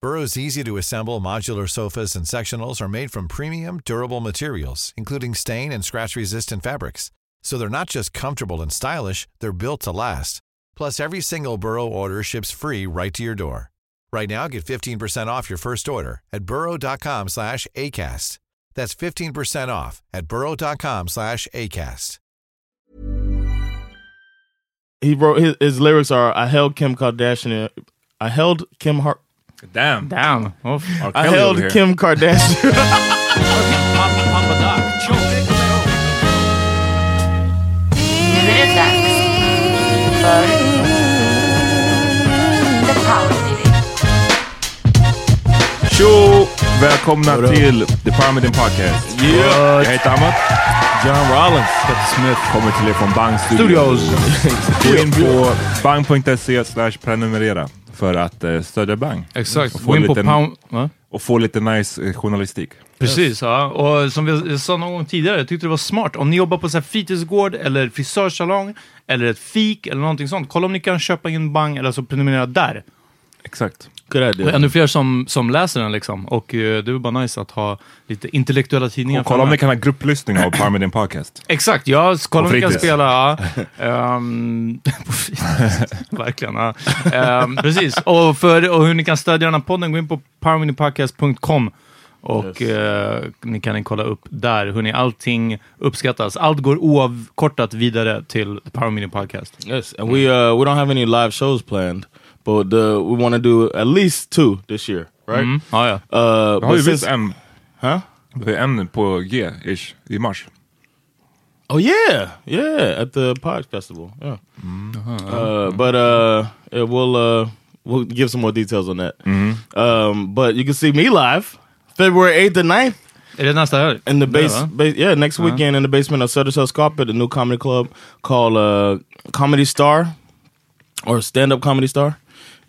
Burrow's easy to assemble modular sofas and sectionals are made from premium, durable materials, including stain and scratch resistant fabrics. So they're not just comfortable and stylish, they're built to last. Plus, every single Burrow order ships free right to your door. Right now, get 15% off your first order at burrow.com slash ACAST. That's 15% off at burrow.com slash ACAST. He wrote his, his lyrics are I held Kim Kardashian I held Kim Har- Damn. Damn. Oh, R. I held over here. Kim Kardashian. Tjo! Välkomna till The Parmidin Podcast. Yeah. Jag heter Amat. John Rollins Smith kommer till er från Bang Studios. Gå in på bang.se slash prenumerera för att uh, stödja Bang. Exakt. Och få Gå in på lite- pound... Va? Och få lite nice eh, journalistik. Precis, ja. Och som vi sa någon gång tidigare, jag tyckte det var smart. Om ni jobbar på så här fritidsgård eller frisörsalong eller ett fik eller någonting sånt. Kolla om ni kan köpa in Bang eller så prenumerera där. Exakt. Good Och idea. ännu fler som, som läser den liksom. Och eh, det är bara nice att ha lite intellektuella tidningar Och kolla om ni kan ha grupplyssning av Parmidin Podcast. Exakt, ja. Kolla om vi kan fritids. spela. Ja. Ehm, på fritids. Verkligen. Ja. Ehm, precis. Och, för, och hur ni kan stödja den här podden, gå in på powerminipodcast.com och eh, ni kan kolla upp där hur ni allting uppskattas. Allt går oavkortat vidare till The Power Mini Podcast. Yes, and we uh we don't have any live shows planned, but the, we want to do at least two this year, right? Mm. Ja, ja. Uh, Vi har but ju visst since, en, huh? vi har en på G-ish i mars. Oh yeah, yeah, at the Pod Festival. Yeah. Uh, but uh, it will uh, we'll give some more details on that. Um, but you can see me live February eighth and 9th Är det nästa helg? in the Det, base, va? base yeah next weekend in the basement of Södertälje Skapet, a new comedy club called uh, Comedy Star or Stand Up Comedy Star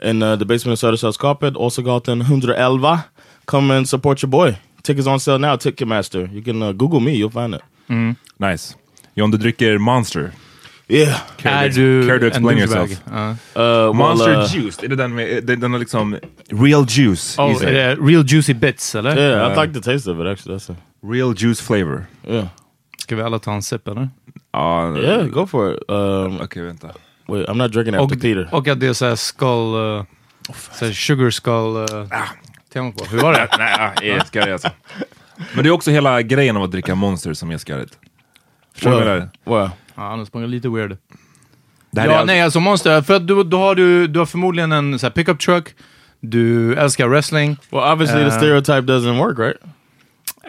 in uh, the basement of Södertälje Skapet, Åsagatan 111. Come and support your boy. Tickets on sale now, Ticketmaster. You can uh, Google me, you'll find it. Nice. John, du dricker Monster. Yeah. Är du Care to explain yourself? Ja. Uh, Monster well, uh, Juice, är det den med, den har liksom real juice Oh, är det Real Juicy Bits, eller? Yeah, I like the taste of it actually. That's a, Real juice flavor. yeah. Ska vi alla ta en sipp, eller? Ja, Yeah, go for it. Um, Okej, vänta. Wait, I'm not drinking Och, after Peter. och att det är såhär skull... Uh, såhär sugar skull... Uh, tema på. Hur var det? Nej, ah, jag älskar det alltså. Men det är också hela grejen av att dricka Monster som är skarrigt. Förstår du vad jag menar? Ja, sprang lite weird. Ja, är allt- nej alltså Monster, för att du, då har du, du har förmodligen en så här, pickup truck, du älskar wrestling. well, obviously Uh, the stereotype doesn't work, right?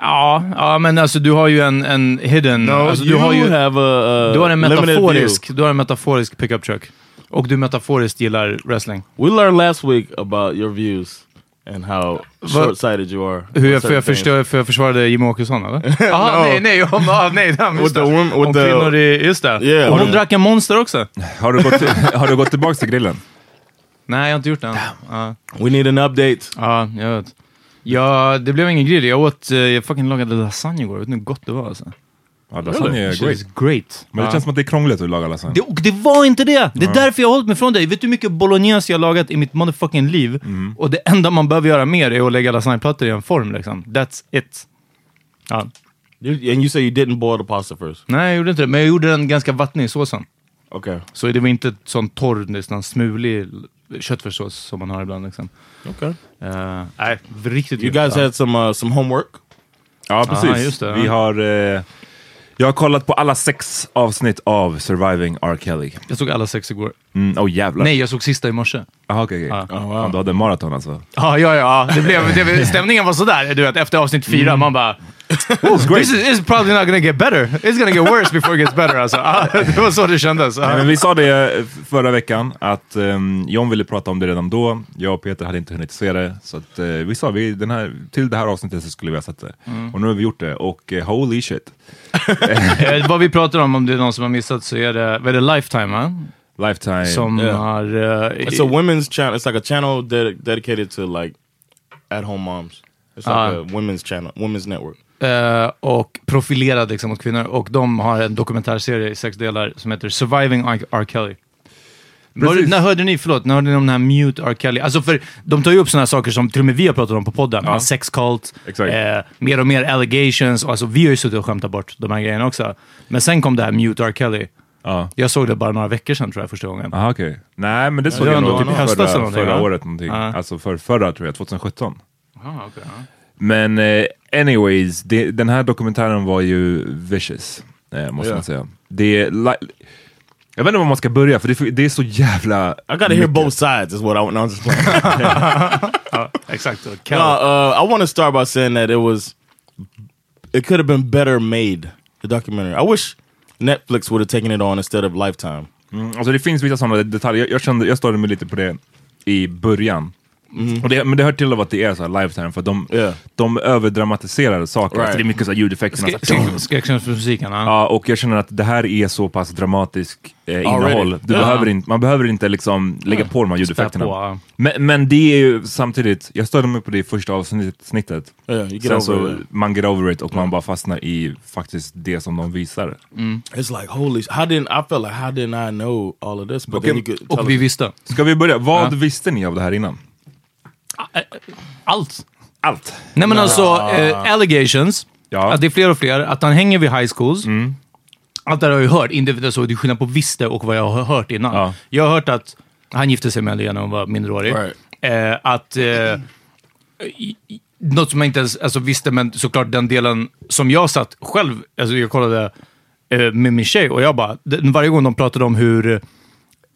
Ja, ja men alltså du har ju en, en hidden... alltså, du har ju have a, uh, du har en metaforisk, du har en metaforisk pickup truck. Och du metaforiskt gillar wrestling. We learned last week about your views and how short-sighted you are. Hur jag, för jag, förstår, för jag försvarade Jimmie Åkesson eller? Ja, nej, nej, om, ah, nej, nej With just the det. Om kvinnor i, just det. Yeah. och hon drack en monster också. Har du gått, till, har du gått tillbaka till grillen? Nej, jag har inte gjort det än. Things. We need an update. Ja, jag vet. Ja, det blev ingen grill. Jag åt, eh, jag fucking lagade lasagne igår. Vet ni hur gott det var alltså? Ja, lasagne är Shit great. is great. Men det känns som att det är krångligt att laga lasagne. det, och det var inte det! Det är därför jag har hållit mig från dig. Vet du hur mycket bolognese jag har lagat i mitt motherfucking liv? Och det enda man behöver göra mer är att lägga lasagneplattor i en form liksom. That's it. Ja. You, and you say you didn't boil the pasta first. Nej, jag gjorde inte det. Men jag gjorde den ganska vattnig i såsen. Okay. Så det var inte sån torr, nästan smulig köttfärssås som man har ibland. Liksom. Okay. Eh, Nej, riktigt You guys Ja. had some uh, some homework. Ja, precis. Aha, just det, Vi har... Eh, jag har kollat på alla sex avsnitt av Surviving R. Kelly. Jag såg alla sex igår. Mm, oh, jävlar. Nej, jag såg sista i morse. Aha, okej, okej. Ja. Ja, du hade maraton alltså? Ja, ja, ja. Det blev, det, stämningen var sådär, du vet, efter avsnitt fyra. Man bara, This is, is probably not gonna get better. It's gonna get worse before it gets better alltså. Ah, det var så det kändes. Ah. Nej, men vi sa det eh, förra veckan, att um, John ville prata om det redan då. Jag och Peter hade inte hunnit se det. Så att, eh, vi sa vi, den här, till det här avsnittet så skulle vi ha sett det. Och nu har vi gjort det och eh, holy shit. Vad vi pratar om, om det är någon som har missat, så är det, vad är det Lifetime va? Lifetime. Som Yeah. har... eh, It's a women's channel. It's like a channel ded- dedicated to like at home moms. It's like Ah. a women's channel, women's network. Eh, och profilerad liksom, mot kvinnor. Och de har en dokumentärserie i sex delar som heter Surviving R. R. Kelly. Var, när hörde ni, förlåt, när hörde ni om den här Mute R. Kelly? Alltså för de tar ju upp sådana saker som till och med vi har pratat om på podden. Ja. Sex cult, Exakt. eh, mer och mer allegations. Och alltså, vi har ju suttit och skämtat bort de här grejerna också. Men sen kom det här Mute R. Kelly. Ja. Jag såg det bara några veckor sedan tror jag första gången. Aha, okej. Nej, men det såg jag nog typ förra, förra va? året någonting. Ja. Alltså för förra tror jag, 2017. Ah, okay. Men eh, anyways, det, den här dokumentären var ju vicious, eh, måste Ja. man säga. Det är jag vet inte var man ska börja, för det, är- det är så jävla... I gotta hear both sides. Is what I. No, I'm just playing. No, uh, I want to start by saying that it was. It could have been better made. The documentary. I wish Netflix would have taken it on instead of Lifetime. Mm, alltså det finns vissa sådana detaljer, jag, jag, kände, jag störde mig lite på det i början. Och det, men det hör till av att det är så här lifetime, för de, Yeah. de överdramatiserar saker. Right. Alltså det är mycket så ljudeffekter. Skräckfilmsmusiken, ja. Ja, och jag känner att det här är så pass dramatisk eh, innehåll. Du Ja. behöver inte, man behöver inte liksom lägga på de här ljudeffekterna. på, ja. men, men det är ju samtidigt, jag störde mig på det i första avsnittet. Yeah, Sen så man get over it och man bara fastnar i faktiskt det som de visar. It's like holy. How didn't I felt like how didn't I know all of this? But Okay. then you could tell Och vi visste. Ska vi börja? Vad visste ni av det här innan? Allt. Allt. Nej men alltså, eh, allegations. Ja. Mm. Att det är fler och fler. Att han hänger vid high schools. Allt det här har jag ju hört. Inte för så, det är skillnad på visste och vad jag har hört innan. Ja. Jag har hört att han gifte sig med Lena när hon var minderårig. Right. Eh, att... Eh, i- i- något som jag inte ens alltså, visste, men såklart den delen som jag satt själv, alltså jag kollade eh, med min tjej och jag bara, den, varje gång de pratade om hur,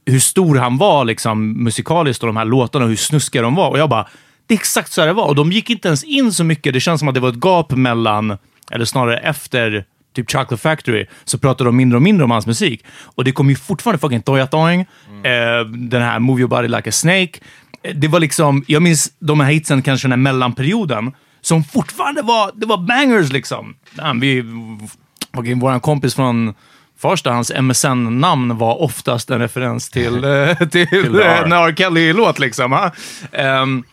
hur stor han var liksom, musikaliskt och de här låtarna och hur snuskiga de var. Och jag bara, det är exakt så här det var. Och de gick inte ens in så mycket. Det känns som att det var ett gap mellan, eller snarare efter, typ Chocolate Factory, så pratade de mindre och mindre om hans musik. Och det kom ju fortfarande fucking Toya Toing, eh, den här Move Your Body Like a Snake. Eh, Det var liksom, jag minns de här hitsen, kanske den här mellanperioden, som fortfarande var, det var bangers liksom. Damn, vi, fucking våran kompis från Farsta, hans MSN-namn var oftast en referens till, eh, till, The R. en R. Kelly-låt liksom. ha? Ehm,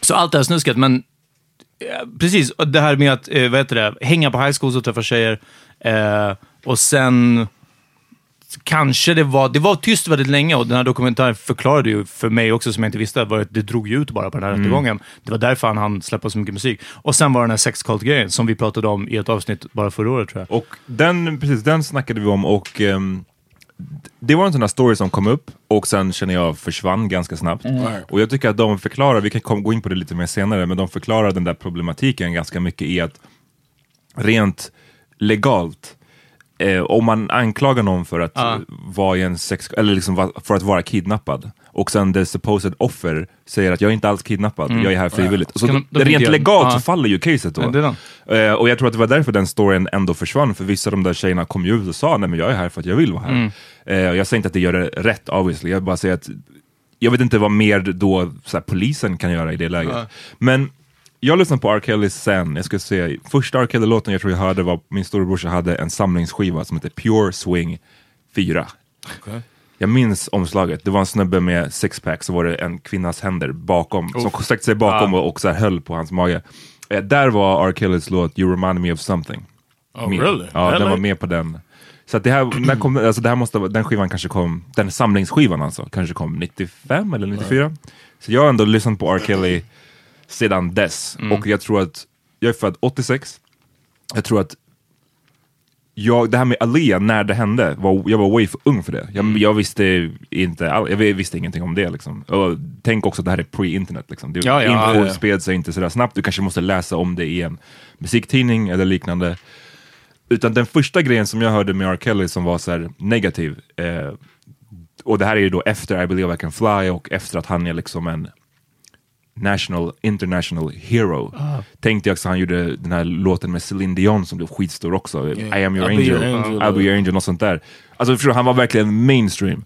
så allt det här snusket, men eh, precis, det här med att eh, vad heter det, hänga på high schools och träffa tjejer. Eh, och sen kanske det var, det var tyst väldigt länge och den här dokumentären förklarade ju för mig också, som jag inte visste, var att det drog ju ut bara på den här rättegången. Det var därför han hann släppa så mycket musik. Och sen var den här sexcult-grejen som vi pratade om i ett avsnitt bara förra året tror jag. Och den, precis, den snackade vi om och ehm, det var en sån här story som kom upp och sen känner jag försvann ganska snabbt. Och jag tycker att de förklarar, vi kan kom, gå in på det lite mer senare, men de förklarar den där problematiken ganska mycket i att rent legalt, eh, om man anklagar någon för att Ja. vara en sex, eller liksom för att vara kidnappad och sen the supposed offer säger att jag är inte alls kidnappad, jag är här frivilligt. Så de- de rent legalt Ja. så faller ju caset då. Eh, och jag tror att det var därför den storyn ändå försvann, för vissa av de där tjejerna kom ju ut och sa nej men jag är här för att jag vill vara här. Mm. Eh, och jag säger inte att det gör det rätt obviously, jag bara säger att jag vet inte vad mer då här, polisen kan göra i det läget. Men jag lyssnade på R. Kelly sen, jag ska se, första R. Kelly-låten jag tror jag hörde var, min storebrorsa hade en samlingsskiva som heter Pure Swing 4. Jag minns omslaget, det var en snubbe med sixpack, så var det en kvinnas händer bakom, som sträckte sig bakom och, och så här höll på hans mage. Eh, där var R. Kellys låt You remind me of something. Oh, med. really? Ja, den var med på den. Så att det här, när kom, alltså det här måste, den skivan kanske kom, den samlingsskivan alltså, kanske kom 95 eller 94. Så jag har ändå lyssnat på R. Kelly sedan dess. Och jag tror att, jag är född 86, jag tror att jag, det här med Alia, när det hände, var, jag var way för ung för det. Jag, jag visste inte all, jag visste ingenting om det. Liksom. Och tänk också att det här är pre-internet. Liksom. Det, Ja, ja, info ja. spred sig inte sådär snabbt. Du kanske måste läsa om det i en musiktidning eller liknande. Utan den första grejen som jag hörde med R. Kelly som var så här negativ, eh, och det här är ju då efter I believe I can fly och efter att han är liksom en National International Hero. Ah. Tänkte jag också han gjorde den här låten med Celine Dion som blev skitstor också. I am your I'll angel, your angel. I'll be your angel, något sånt där. Alltså förstår han var verkligen mainstream.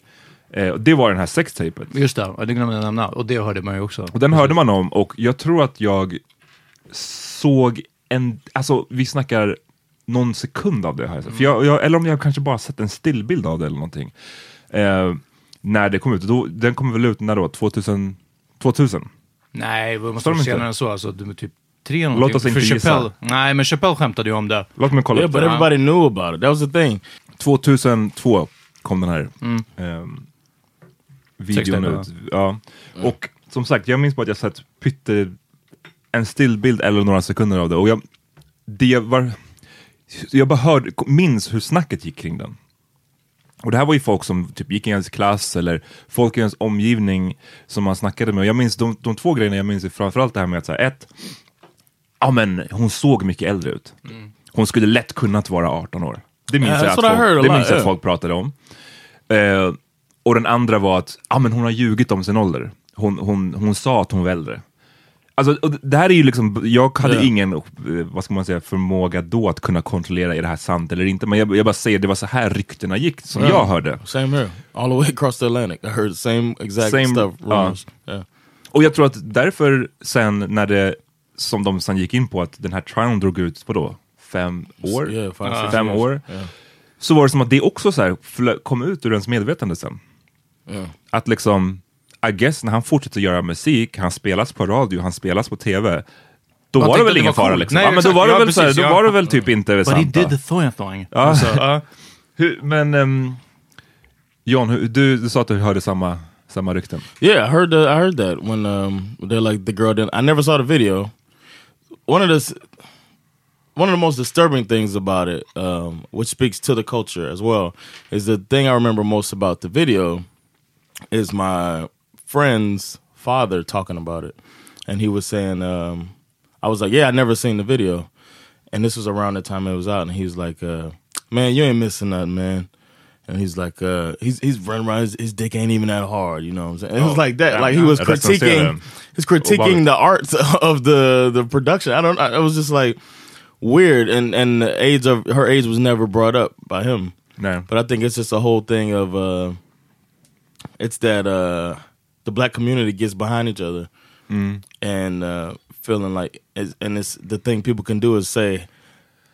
Eh, och det var den här sextapet. Just det, det glömde jag nämna. Och det hörde man ju också. Och den hörde man om och jag tror att jag såg en, alltså vi snackar någon sekund av det här. För jag, jag, eller om jag kanske bara sett en stillbild av det eller någonting. Eh, när det kom ut. Då, den kom väl ut när då? 2000? 2000? Nej, det måste Står de vara inte? senare än så. Alltså, du är typ tre Låt någonting. oss inte För gissa. Chappelle, Nej, men Chappelle skämtade ju om det. Låt mig kolla Yeah, but det. everybody knew about it. That was the thing. 2002 kom den här Mm. ehm, videon ut. Ja. Och som sagt, jag minns bara att jag sett pytte en stillbild eller några sekunder av det. Och jag, det var, jag bara hörde, minns hur snacket gick kring den. Och det här var ju folk som typ gick i ens klass eller folk i ens omgivning som man snackade med. Och jag minns de, de två grejerna jag minns är framförallt det här med att så här, ett, ja men hon såg mycket äldre ut. Hon skulle lätt kunnat vara 18 år. Det minns, Yeah, jag, att folk, det minns att folk pratade om. Eh, och den andra var att ja, men hon har ljugit om sin ålder. Hon, hon, hon sa att hon var äldre. Alltså, och det här är ju liksom, jag hade Yeah. ingen, eh, vad ska man säga, förmåga då att kunna kontrollera är det här sant eller inte. Men jag, jag bara säger, det var så här ryktena gick, som Yeah. jag hörde. Same here. All the way across the Atlantic. I heard same exact Same- stuff. ja. Rumors. Yeah. Och jag tror att därför sen när det, som de sen gick in på, att den här trialen drog ut på då, fem år? Yeah, five, fem years. år. Så var det som att det också så här kom ut ur ens medvetande sen. Att liksom, I guess när han fortsätter göra musik, han spelas på radio, han spelas på tv. Då var det väl ingen fara liksom. Nej, ja, men då var det Ja, väl så här, precis, då ja. var det väl typ inte But he sant. did va? the thing thing. Ja. Alltså. Hur, men um, John, hur, du, du sa att du hörde samma, samma rykten. Yeah, I heard that. I heard that when um, they're like the girl didn't. I never saw the video. One of the one of the most disturbing things about it, um, which speaks to the culture as well, is the thing I remember most about the video is my friend's father talking about it, and he was saying, um, I was like, yeah, I never seen the video, and this was around the time it was out, and he was like, uh, man, you ain't missing nothing, man. And he's like, uh, he's he's running around. His, his dick ain't even that hard, you know. what I'm saying it was Oh, like that. Like he was That's not saying critiquing, he's critiquing the art of the the production. I don't. I, it was just like weird, and and the age of her age was never brought up by him. Nej. But I think it's just a whole thing of uh, it's that uh, the black community gets behind each other and uh, feeling like, it's, and it's the thing people can do is say,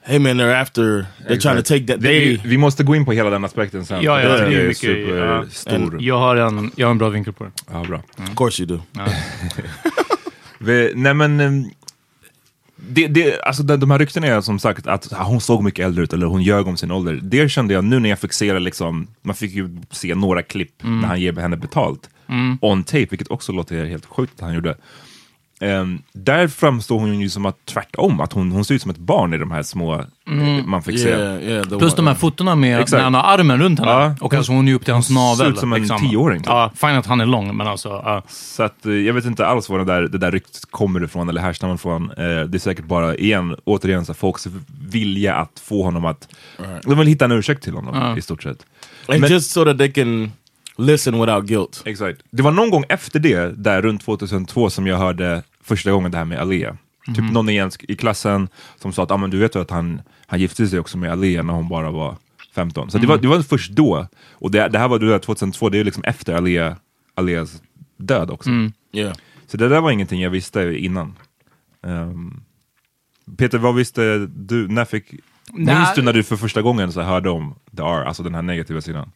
"Hey man, they're after, they're trying to take that." vi, They vi, vi måste gå in på hela den aspekten sen. Ja, ja, det det är är mycket, ja. superstor. Jag har, en, jag har en bra vinkel på det. Ja, bra. of course you do. Vi, nej men, ehm, det, det, alltså de, de här ryktena är som sagt att hon såg mycket äldre ut eller hon ljög om sin ålder. Det kände jag nu när jag fick se det liksom, man fick ju se några klipp när han ger henne betalt. On tape, vilket också låter helt sjukt att han gjorde. Ehm, där framstår hon ju som att tvärtom, att hon, hon ser ut som ett barn i de här små eh, man fick se. Yeah, yeah. The Plus de här fotona med Exakt. när han har armen runt henne. Ja. Och alltså hon är upp till hans Hon ser navel. ut som en tioåring, typ. Ja, fine att han är lång, men alltså... ja. Så att, eh, jag vet inte alls var det där, det där ryktet kommer ifrån eller härstammar ifrån. Eh, det är säkert bara, igen, återigen, så folks vilja att få honom att... De vill hitta en ursäkt till honom i stort sett. and Men- just so that they can listen without guilt. Exakt. Det var någon gång efter det, där runt 2002, som jag hörde första gången det här med Alia. Typ någon i, i klassen som sa att ah, men du vet att han, han gifte sig också med Alia när hon bara var 15. Så det, var, det var först då. Och det, det här var du vet, 2002, det är liksom efter Alia, Alias död också. Yeah. Så det där var ingenting jag visste innan. Ehm, Peter, vad visste du? När fick, minns du när du för första gången så hörde om The R, alltså den här negativa sidan?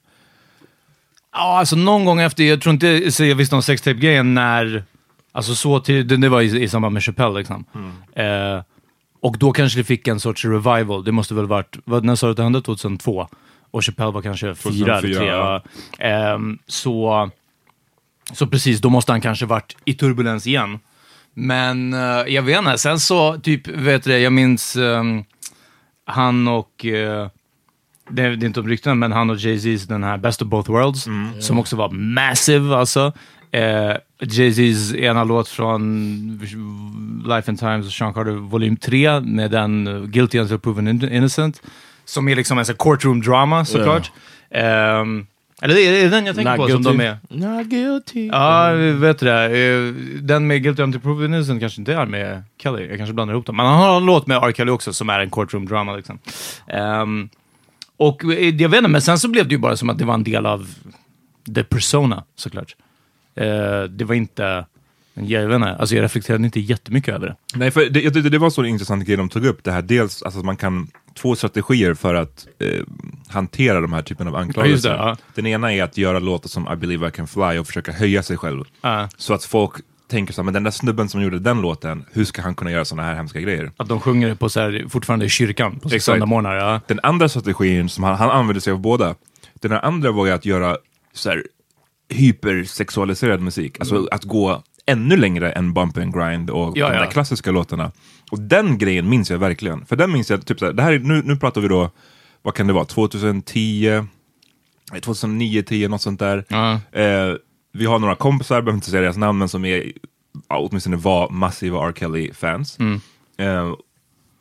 Ja, alltså någon gång efter, jag tror inte så jag visste om sextape-grejen när, alltså så till, det, det var i, i samband med Chappelle liksom. Eh, och då kanske det fick en sorts revival, det måste väl varit, vad, när sa du att det hände? 2002? Och Chappelle var kanske fyra eller 2004, tre. ja. Ja. Ehm, så, så precis, då måste han kanske varit i turbulens igen. Men eh, jag vet inte, sen så, typ, vet du, jag minns ehm, han och eh, det, är inte om ryktena, men han och Jay-Z's den här Best of Both Worlds, som också var massive alltså. Eh, Jay-Z's ena låt från Life and Times of Sean Carter volym 3 med den uh, Guilty Until Proven In- Innocent, som är liksom en sån courtroom drama såklart. Ehm, Eller är det den jag tänker på som de är? Not guilty. Ja, vet du det. Eh, Den med Guilty Until Proven Innocent kanske inte är med Kelly. Jag kanske blandar ihop dem. Men han har en låt med R. Kelly också som är en courtroom drama. Liksom. Ehm, och eh, jag vet inte, men sen så blev det ju bara som att det var en del av the persona, såklart. Eh, det var inte... Jag vet inte, alltså jag reflekterade inte jättemycket över det. Nej, för det, jag tyckte det var så intressant grej de tog upp. Det här dels alltså att man kan, två strategier för att eh, hantera de här typen av anklagelser. det, ja. Den ena är att göra låtar som I believe I can fly och försöka höja sig själv. Ja. Så att folk tänker så här, men den där snubben som gjorde den låten, hur ska han kunna göra sådana här hemska grejer? Att de sjunger på så här, fortfarande i kyrkan på Exakt. söndagmorgnar. Ja. Den andra strategin, som han, han använde sig av båda, den här andra var ju att göra så här, hypersexualiserad musik. Alltså att gå ännu längre än Bump and Grind och Ja, de där ja. klassiska låtarna. Och den grejen minns jag verkligen. För den minns jag, typ så här, det här är, nu, nu pratar vi då, vad kan det vara, 2010, nej, 2009, 10 något sånt där. Ja. Eh, vi har några kompisar, behöver inte säga deras namn, men som är, åtminstone var massiva R. Kelly-fans. Mm. Eh,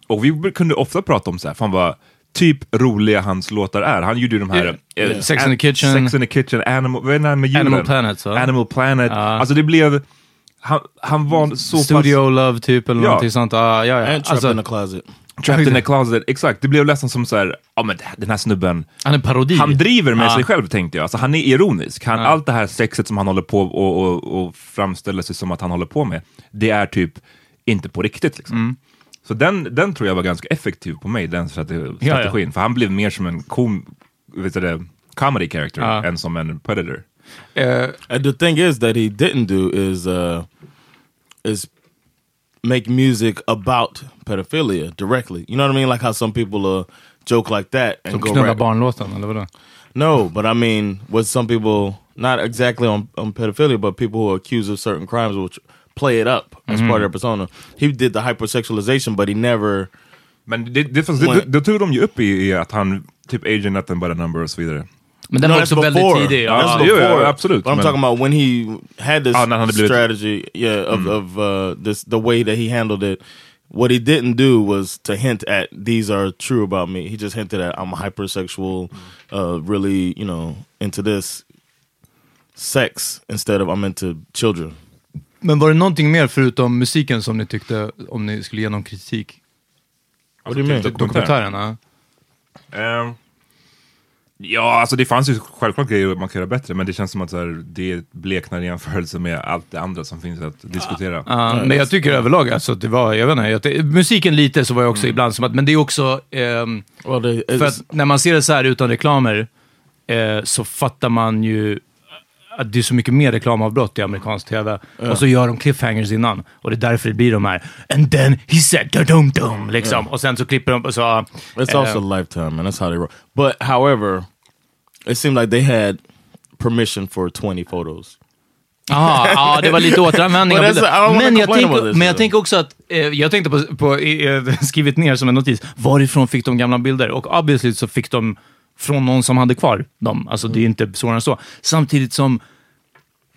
och vi kunde ofta prata om så här, fan vad typ roliga hans låtar är. Han gjorde ju de här... Yeah. eh, Sex in the Kitchen. Sex in the Kitchen, Animal... Vad är med djuren? Animal Planet, så. Animal Planet. Ja. Alltså det blev... Han, han var så Studio Love typ eller Ja. någonting sånt. Ja, ja, ja. And Alltså, in the closet. Trapped in a closet. Exakt, det blev nästan som så här, ja men den här snubben, han är parodi. han driver med Ja. sig själv tänkte jag. Alltså, han är ironisk. Han, Allt det här sexet som han håller på och, och, och framställer sig som att han håller på med, det är typ inte på riktigt. Liksom. Mm. Så den, den tror jag var ganska effektiv på mig, den strate- Ja, ja. strategin. För han blev mer som en kom, vet du det, comedy character Ja. än som en predator. And the thing is that he didn't do is uh is make music about pedophilia directly. You know what I mean? Like how some people uh joke like that and som go knullar barnlåten, eller vadå? No, but I mean, with some people, not exactly on, on pedophilia, but people who are accused of certain crimes will play it up as part of their persona. He did the hypersexualization, but he never. Men det, det, fanns, det, det, det tog de ju upp i, i att han typ age nothing but a number och så vidare. Men den No, var that's också before. väldigt tidig. That's Ja. jo, before. ja, absolut, But I'm men- talking about when he had this Ah, strategy, yeah, of, of uh, this the way that he handled it. What he didn't do was to hint at these are true about me. He just hinted at I'm hypersexual, uh, really, you know, into this sex instead of I'm into children. Men var det någonting mer förutom musiken som ni tyckte, om ni skulle ge någon kritik? What do you mean? Dokumentären? Ja. Ja, alltså det fanns ju självklart grejer man kan göra bättre, men det känns som att så här, det bleknar i jämförelse med allt det andra som finns att diskutera. Ja, men jag tycker överlag alltså att det var, jag vet inte, det, musiken lite så var jag också ibland som att, men det är också, ehm, Well, they, för att när man ser det så här utan reklamer eh, så fattar man ju att det är så mycket mer reklamavbrott i amerikansk tv. Och så gör de cliffhangers innan. Och det är därför det blir de här And then he said dum dum liksom. Och sen så klipper de och så... it's eh, also Lifetime, and that's how they roll. But however, it seemed like they had permission for 20 photos. Ja, ja, det var lite återanvändning av bilder. Men jag, men tänker också att, eh, jag tänkte på, på eh, skrivit ner som en notis, varifrån fick de gamla bilder? Och obviously så fick de från någon som hade kvar dem. Alltså det är inte svårare än så. Samtidigt som,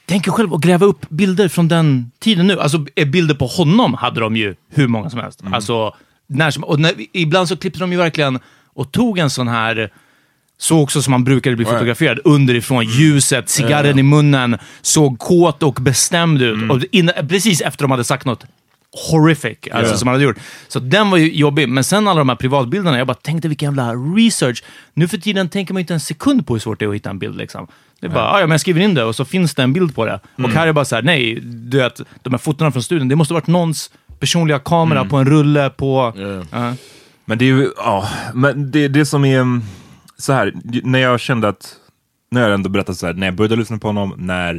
tänk er själv att gräva upp bilder från den tiden nu. Alltså bilder på honom hade de ju hur många som helst. Alltså, när som, och när, ibland så klippte de ju verkligen och tog en sån här så också som man brukade bli fotograferad, underifrån, ljuset, cigarren i munnen, såg kåt och bestämd ut. Och in, precis efter de hade sagt något horrific, alltså Ja. som man hade gjort. Så den var ju jobbig, men sen alla de här privatbilderna, jag bara tänkte vilken jävla research. Nu för tiden tänker man ju inte en sekund på hur svårt det är att hitta en bild. Liksom. Det är bara, "Ah, ja, men jag skriver in det och så finns det en bild på det. Och här är bara så här, nej, du vet, de här fotona från studion, det måste ha varit någons personliga kamera på en rulle på... Ja. Men det är ju, ja, men det, det som är mm, så här, när jag kände att, när jag ändå berättat så här, när jag började lyssna på honom, när,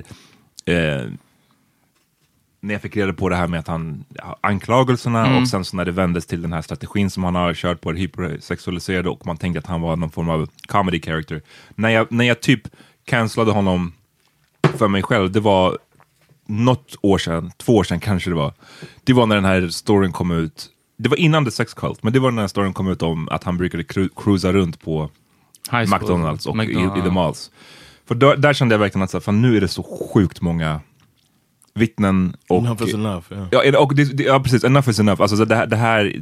eh, när jag fick reda på det här med att han, anklagelserna och sen så när det vändes till den här strategin som han har kört på det hypersexualiserade och man tänkte att han var någon form av comedy character. När jag, när jag typ cancellade honom för mig själv, det var något år sedan, två år sedan kanske det var. Det var när den här storyn kom ut. Det var innan The Sex Cult, men det var när den här storyn kom ut om att han brukade cru cruisa runt på. McDonalds och McDonald's, i, i The Malls. För där, där kände jag verkligen att så fan, nu är det så sjukt många vittnen och... Enough is enough. Yeah. Ja, och det, det, ja precis, enough is enough. Alltså, så det, här, det här...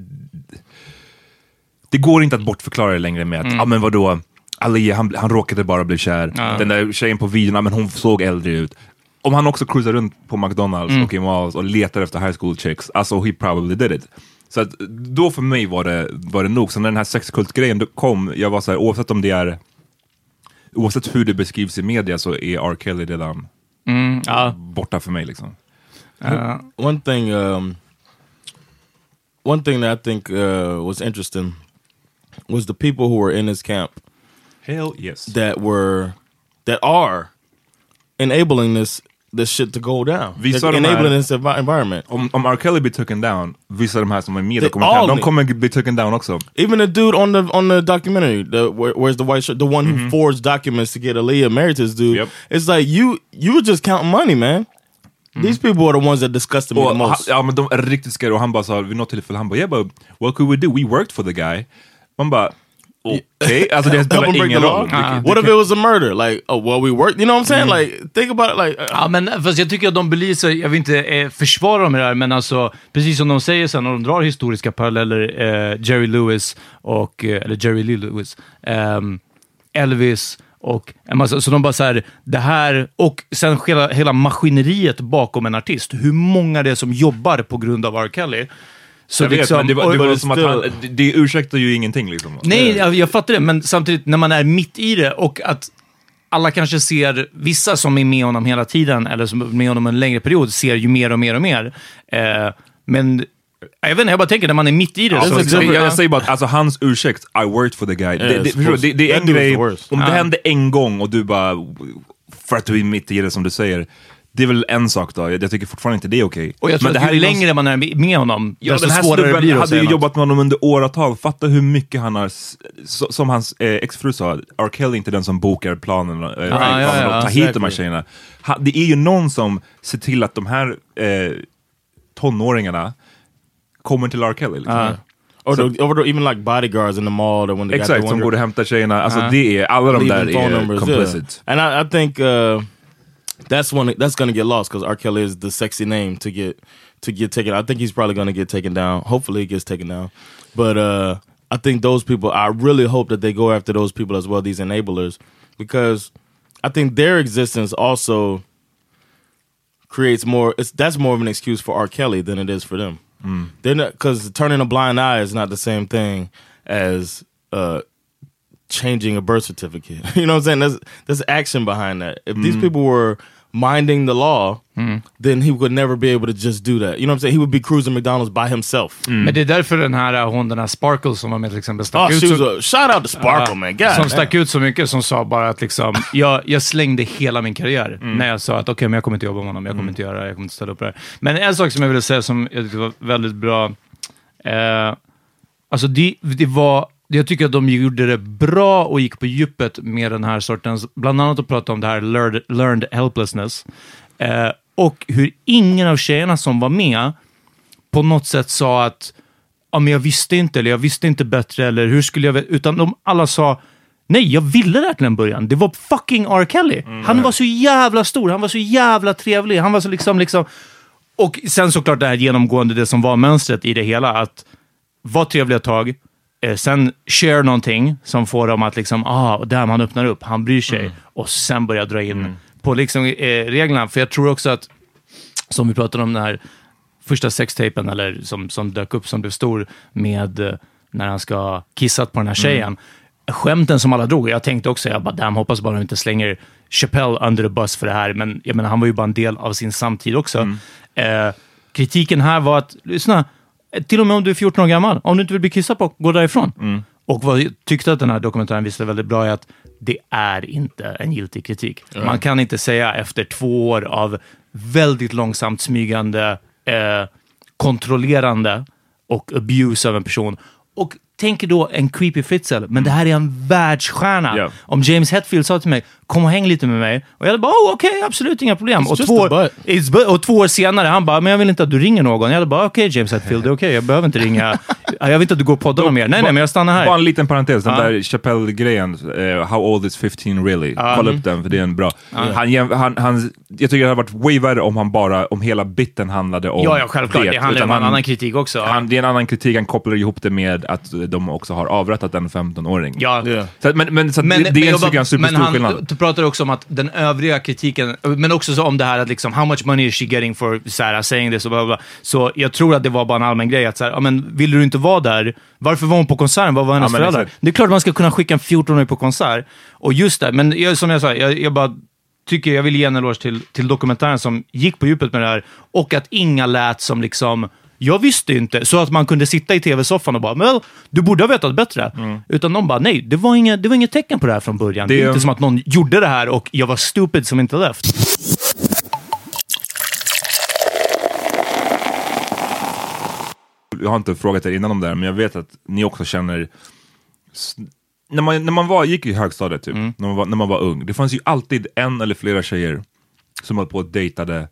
Det går inte att bortförklara det längre med att, ja men vadå, Ali, han, han råkade bara bli kär. Den där tjejen på videon, men hon såg äldre ut. Om han också cruisar runt på McDonalds Mm. och i malls och letar efter high school chicks, alltså he probably did it. Så att, då för mig var det, var det nog. Så när den här sexkultgrejen kom, jag var så här, oavsett om det är Oavsett hur det beskrivs i media så är R. Kelly redan Mm, ja. borta för mig liksom. One thing, um, one thing that I think uh, was interesting was the people who were in his camp Hell yes. that were that are enabling this this shit to go down. Vissa They're de här- enabling this envi- environment. Om, om R. Kelly blir taken down, vissa de här som är med They i dokumentären, de kommer bli taken down också. Even the dude on the on the documentary, the where, where's the white shirt, the one who forged documents to get Aaliyah married to this dude. Yep. It's like you you were just counting money, man. These people are the ones that disgusted me Och the han, most. ja men de är riktigt scary och han bara sa vid något tillfälle, han bara yeah but what could we do? We worked for the guy. Man bara okej, alltså det spelar ingen roll. Det- What if it was a murder? Like, oh well, we worked. You know what I'm saying? Like, think about it. Like, uh, Ja, men fast jag tycker att de belyser, jag vill inte eh, försvara dem i det här, men alltså, precis som de säger sen när de drar historiska paralleller, eh, Jerry Lewis och, eh, eller Jerry Lee Lewis, ehm, Elvis och en massa, så de bara så här, det här, och sen hela, hela maskineriet bakom en artist, hur många det är som jobbar på grund av R. Kelly. Så Jag vet, liksom- men det var, det var som att han, det, det ursäktar ju ingenting liksom. Nej, jag, jag fattar det, men samtidigt när man är mitt i det och att alla kanske ser, vissa som är med honom hela tiden, eller som är med honom en längre period, ser ju mer och mer och mer. Eh, men jag vet inte, jag bara tänker när man är mitt i det. Alltså, så, jag, jag säger bara att alltså, hans ursäkt, I worked for the guy. det, det, förstår du, det, det är en grej, om det hände en gång och du bara, för att du är mitt i det som du säger, det är väl en sak då. Jag, tycker fortfarande inte det är okej. och jag tror Men att ju är någon- längre man är med honom, Ja, desto den här svårare snubben blir det att hade säga ju något. jobbat med honom under åratal. Fatta hur mycket han har, s- som hans eh, exfru sa, R. Kelly är inte den som bokar planen, eh, planen ja, ja, och tar hit de här tjejerna. Ha, det är ju någon som ser till att de här eh, tonåringarna kommer till R. Kelly. Liksom. or, the, or the, even like bodyguards in the mall that when they got Exakt, the som wonder- går och hämtar tjejerna. Alltså det är, alla de där leaving phone är numbers. complicit. Yeah. And I, I think uh, that's one that's gonna get lost because R. Kelly is the sexy name to get to get taken. I think he's probably gonna get taken down. Hopefully, he gets taken down. But uh, I think those people. I really hope that they go after those people as well. These enablers, because I think their existence also creates more. It's that's more of an excuse for R. Kelly than it is for them. They're not because turning a blind eye is not the same thing as uh, changing a birth certificate. you know what I'm saying? There's there's action behind that. If these people were minding the law, then he would never be able to just do that. You know what I'm saying? He would be cruising McDonald's by himself. Men det är därför den här, hon, den här Sparkle som var med till exempel stack Oh, ut så, a, shout out to Sparkle, Ja, man. God, som stack ut så mycket som sa bara att liksom, jag, jag slängde hela min karriär när jag sa att okej, men jag kommer inte jobba med honom, jag kommer inte göra det, jag kommer inte ställa upp det här. Men en sak som jag ville säga som jag tyckte var väldigt bra, eh, alltså det, det var, jag tycker att de gjorde det bra och gick på djupet med den här sortens, bland annat att prata om det här learned, learned helplessness, eh, och hur ingen av tjejerna som var med på något sätt sa att ja, men jag visste inte, eller jag visste inte bättre, eller hur skulle jag veta? Utan de alla sa, nej, jag ville det här till en början. Det var fucking R. Kelly. Han var så jävla stor, han var så jävla trevlig, han var så liksom, liksom... Och sen såklart det här genomgående, det som var mönstret i det hela, att vara trevlig ett tag, sen share någonting som får dem att liksom, ah, där man öppnar upp, han bryr sig, och sen börja dra in på liksom, eh, reglerna. För jag tror också att, som vi pratade om den här första sextapen, eller som, som dök upp, som blev stor, med eh, när han ska kissat på den här tjejen. Skämten som alla drog, jag tänkte också, jag bara, damn, hoppas bara de inte slänger Chappelle under the bus för det här, men jag menar, han var ju bara en del av sin samtid också. Eh, kritiken här var att, lyssna, eh, till och med om du är 14 år gammal, om du inte vill bli kissad på, gå därifrån. Och vad jag tyckte att den här dokumentären visade väldigt bra är att det är inte en giltig kritik. Man kan inte säga efter två år av väldigt långsamt smygande, eh, kontrollerande och abuse av en person. Och tänk då en creepy Fritzl, men det här är en världsstjärna. Ja. Om James Hetfield sa till mig, kom och häng lite med mig. Och jag bara, oh, okej, absolut, inga problem. Och två, bu- och två år senare, han bara, men jag vill inte att du ringer någon. Jag bara, okej James Hetfield, det är okej, jag behöver inte ringa. Jag vill inte att du går och poddar mer. Nej, nej, men jag stannar här. Bara en liten parentes, den där Chappelle-grejen, eh, How old is 15 really? Kolla upp den för det är en bra. Han, jäm- han, han, jag tycker det hade varit way värre om han bara, om hela bitten handlade om Ja, ja, självklart. Det handlar ju utan om en han- annan kritik också. Han, det är en annan kritik, han kopplar ihop det med att de också har avrättat en 15-åring. Ja. Så, men men, så att det, det är en, superstor men han, skillnad. Du pratar också om att den övriga kritiken, men också så om det här att liksom, how much money is she getting for så här, saying this och bla, bla. Så jag tror att det var bara en allmän grej att så här, men vill du inte vara där? Varför var hon på konserten? Vad var hennes Ja, föräldrar? exakt. Det är klart man ska kunna skicka en 14-åring på konsert. Och just det, men jag, som jag sa, jag, jag bara tycker jag vill ge en eloge till, till dokumentären som gick på djupet med det här och att inga lät som liksom jag visste inte, så att man kunde sitta i tv-soffan och bara “men du borde ha vetat bättre”. Utan de bara “nej, det var, inga, det var inget tecken på det här från början”. Det, Det- är inte som att någon gjorde det här och jag var stupid som inte left. jag har inte frågat er innan om det här, men jag vet att ni också känner när man, när man var, gick i högstadiet, typ, Mm. när, man var, när man var ung, det fanns ju alltid en eller flera tjejer som höll på och dejtade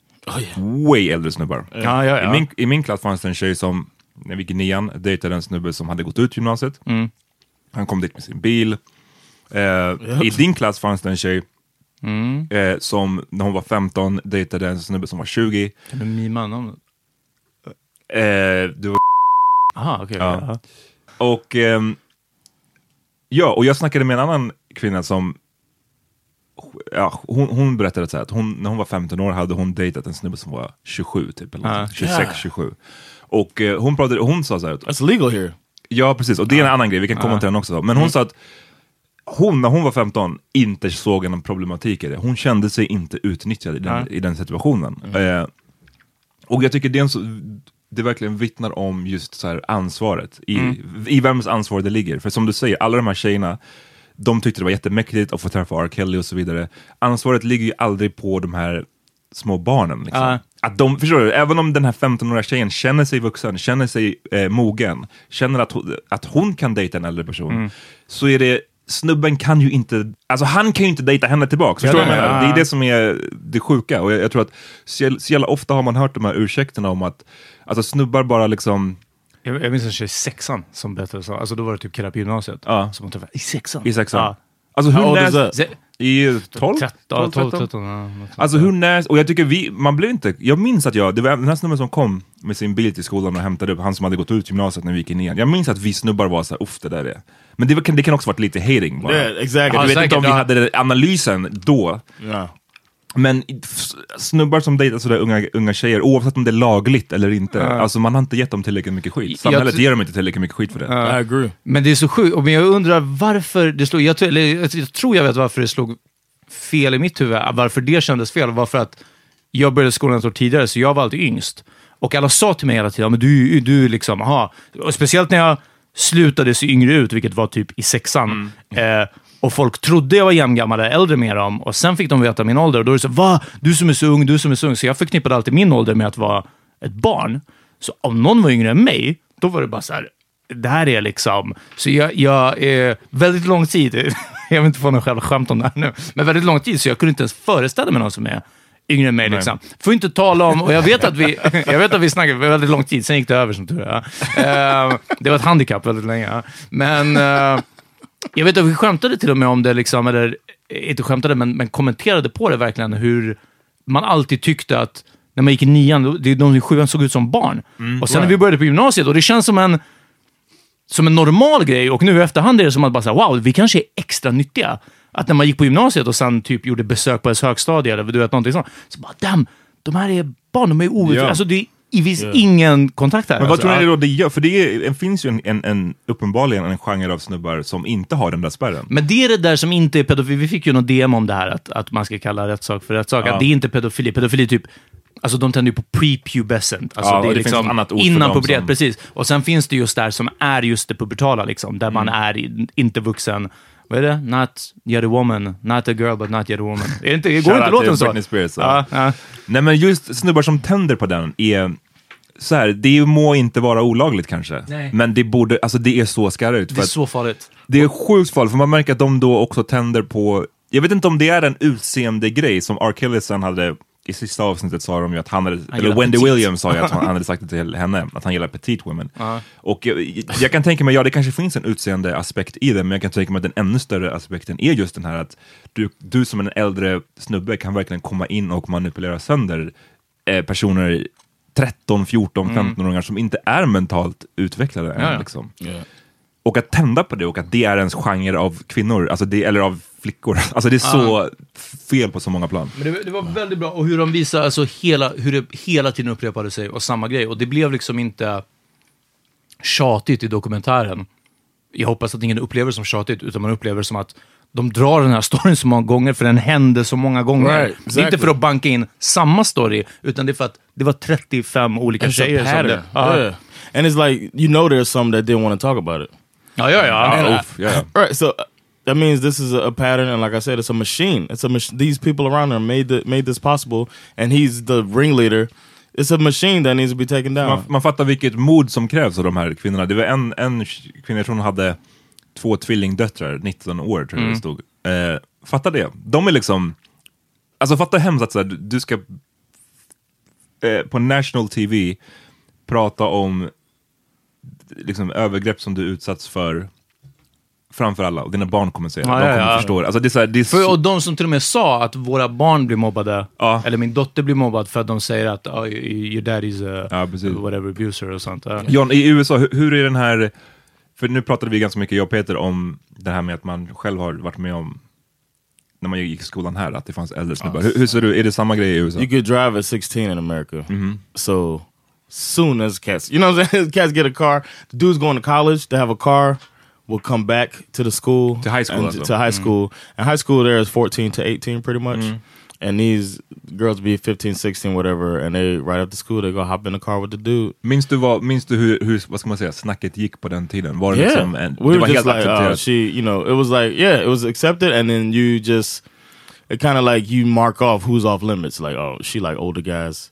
way äldre snubbar. Ja, ja, ja. I, min, I min klass fanns det en tjej som, när vi gick i nian, dejtade en snubbe som hade gått ut gymnasiet. Mm. Han kom dit med sin bil. Eh, I din klass fanns det en tjej Mm. eh, som, när hon var 15, dejtade en snubbe som var 20. Kan du mima namnet? Eh, du var Aha, okej. Ja. ja. Och ehm, ja, och jag snackade med en annan kvinna som Ja, hon, hon berättade så här, att hon, när hon var 15 år hade hon dejtat en snubbe som var 27, typ, eller något, 26, 27. Och eh, hon, pratade, hon sa så här, att- That's legal here. ja precis, och det är en annan grej, vi kan komma till den också. Men hon sa att hon, när hon var 15, inte såg någon problematik i det. Hon kände sig inte utnyttjad i den, Ja. i den situationen. Eh, och jag tycker det, är en så, det verkligen vittnar om just så här ansvaret, i, i vems ansvar det ligger. För som du säger, alla de här tjejerna, de tyckte det var jättemäktigt att få träffa R. Kelly och så vidare. Ansvaret ligger ju aldrig på de här små barnen. Liksom. Ja. Att de, förstår du, även om den här 15-åriga tjejen känner sig vuxen, känner sig eh, mogen, känner att hon, att hon kan dejta en äldre person, så är det Snubben kan ju inte, alltså han kan ju inte dejta henne tillbaka. Förstår nej, menar? ja. Det är det som är det sjuka. Och jag, jag tror att så jävla ofta har man hört de här ursäkterna om att alltså snubbar bara liksom Jag, jag minns en tjej i sexan som berättade så. Alltså då var det typ killar på gymnasiet. Ja. Som hon träffade. I sexan? i sexan. Ja. Alltså hur old is näs... that? Se- I 12? 13, 12, 12, 13. ja, något sånt. Alltså hur näs... Och jag tycker vi, man blev inte... Jag minns att jag, det var den här snubben som kom med sin bil till skolan och hämtade upp, han som hade gått ut gymnasiet när vi gick in igen. Jag minns att vi snubbar var så här, uff det där är... Men det, var, det kan också varit lite hating bara. Yeah, exactly. Jag vet säkert, inte om vi ja. hade analysen då, Yeah. Men snubbar som dejtar sådär unga, unga tjejer, oavsett om det är lagligt eller inte, alltså man har inte gett dem tillräckligt mycket skit. Samhället ger dem inte tillräckligt mycket skit för det. I agree. Men det är så sjukt. Och Men jag undrar varför det slog... Jag, tror- eller, jag, tror jag vet varför det slog fel i mitt huvud. Varför det kändes fel var för att jag började skolan ett år tidigare, så jag var alltid yngst. Och alla sa till mig hela tiden, men du, du är liksom, aha. Och speciellt när jag slutade se yngre ut, vilket var typ i sexan. Eh, och folk trodde jag var jämngammal eller äldre med dem. Och sen fick de veta min ålder och då är det så, va? Du som är så ung, du som är så ung. Så jag förknippade alltid min ålder med att vara ett barn. Så om någon var yngre än mig, då var det bara så här, det här är liksom... Så jag, jag är väldigt lång tid, jag vill inte få någon själva skämt om det här nu, men väldigt lång tid så jag kunde inte ens föreställa mig någon som är yngre än mig. Liksom. Får inte tala om, och jag vet att vi, jag vet att vi snackade för väldigt lång tid, sen gick det över som tur är. Eh, det var ett handikapp väldigt länge. Men eh, jag vet att vi skämtade till och med om det, liksom, eller inte skämtade, men, men kommenterade på det verkligen, hur man alltid tyckte att när man gick i nian, de i sjuan såg ut som barn. och sen när vi började på gymnasiet, och det känns som en, som en normal grej, och nu i efterhand är det som att bara säga, wow, vi kanske är extra nyttiga. Att när man gick på gymnasiet och sen typ gjorde besök på ens högstadie, eller du vet någonting sånt, så bara, damn, de här är barn, de är outvilade. Ja. Alltså det är i vis ingen kontakt här. Men vad alltså, tror ni då det gör? För det, är, det finns ju en, en, en, uppenbarligen en genre av snubbar som inte har den där spärren. Men det är det där som inte är pedofili. Vi fick ju någon DM om det här, att, att man ska kalla rättssak för rättssak. Ja. Att det är inte pedofili. Pedofili är typ, alltså de tänder ju på prepubescent. Alltså Ja, det är det finns liksom innan pubertet, som- precis. Och sen finns det just där som är just det pubertala, liksom, där man Mm. är i- inte vuxen. Vad är det? Not yet a woman, not a girl but not yet a woman. Är det inte, går inte låten så? Spears, ja. ja. Ja, Nej men just snubbar som tänder på den är så här, det må inte vara olagligt kanske. Nej. Men det borde, alltså det är så skarrigt. Det är så farligt. det är sjukt farligt, för man märker att de då också tänder på jag vet inte om det är en utseende grej som R. Kelly sen hade i sista avsnittet sa de ju att han hade, eller gillar Wendy petite. Williams sa ju att han hade sagt det till henne, att han gillar petite women. Och jag, jag kan tänka mig, ja det kanske finns en utseende aspekt i det, men jag kan tänka mig att den ännu större aspekten är just den här att du, du som en äldre snubbe kan verkligen komma in och manipulera sönder eh, personer 13, 14, 15-åringar som inte är mentalt utvecklade än. Ja, ja. Liksom. Yeah. Och att tända på det och att det är ens genre av kvinnor, alltså det, eller av flickor. Alltså det är så fel på så många plan. Men det, det var väldigt bra, och hur de visade, alltså hela, hur det hela tiden upprepade sig och samma grej. Och det blev liksom inte tjatigt i dokumentären. Jag hoppas att ingen upplever det som tjatigt, utan man upplever det som att de drar den här storyn så många gånger, för den hände så många gånger. Right, Det är inte exactly. för att banka in samma story, utan det är för att det var 35 olika tjejer som det... Ja, Yeah. And it's like, you know there's some that didn't want to talk about it. Ja, ja. ja. Ja, And I- uff, ja, ja. Right, so uh, that means this is a, pattern, and like I said, it's a machine. It's a mach- these people around there made the, made this possible, and he's the ringleader. It's a machine that needs to be taken down. Man, man fattar vilket mod som krävs av de här kvinnorna. Det var en, en kvinna, jag tror hon hade två tvillingdöttrar, 19 år tror jag det stod. Eh, fatta det. De är liksom, alltså fatta hemskt att så här, du- du ska eh, på national TV prata om liksom, övergrepp som du utsatts för framför alla och dina barn kommer det. Ja, de ja, kommer ja. förstå det. Alltså, det är så här, det är För, och de som till och med sa att våra barn blir mobbade, Ja. eller min dotter blir mobbad för att de säger att oh, your dad is a Ja, whatever abuser och sånt. Ja. John, i USA, hur, hur är den här, för nu pratade vi ganska mycket, jag och Peter, om det här med att man själv har varit med om när man gick i skolan här, att det fanns äldre snubbar. Hur, hur ser du, är det samma grej i USA? you could drive at 16 in America. So soon as cats, you know what I'm saying? cats get a car. The dudes going to college, they have a car, will come back to the school. To high school and. To high school. And high school there is 14 to 18 pretty much. And these girls be 15, 16, whatever. And they, right after school, they go hop in the car with the dude. Minns du, vad, minns du hur, hur, vad ska man säga, snacket gick på den tiden? Var det Yeah, liksom en, we det were var just helt like, uh, she, you know, it was like, yeah, it was accepted, and then you just, it kind of like you mark off who's off limits. Like, oh, she like older guys,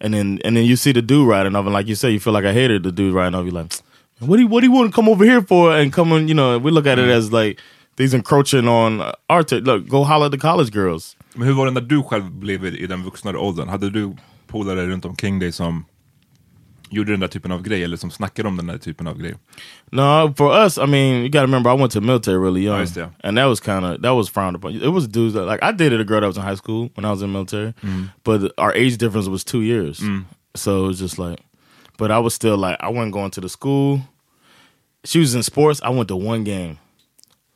and then and then you see the dude riding off, and like you say, you feel like I hated the dude riding off. You're like, what do you, what do you want to come over here for? And come on, you know, we look at it as like these encroaching on our. Look, go holler at the college girls. Men hur var det när du själv blev i, i den vuxnare åldern? Hade du polare runt omkring dig som gjorde den där typen av grej, eller som snackade om den där typen av grej? No, for us, I mean, you got to remember, I went to the military really young, Nice, yeah. and that was kind of that was frowned upon. It was dudes that like I dated a girl that was in high school when I was in the military, but our age difference was two years, so it was just like. But I was still like I wasn't going to the school. She was in sports. I went to one game.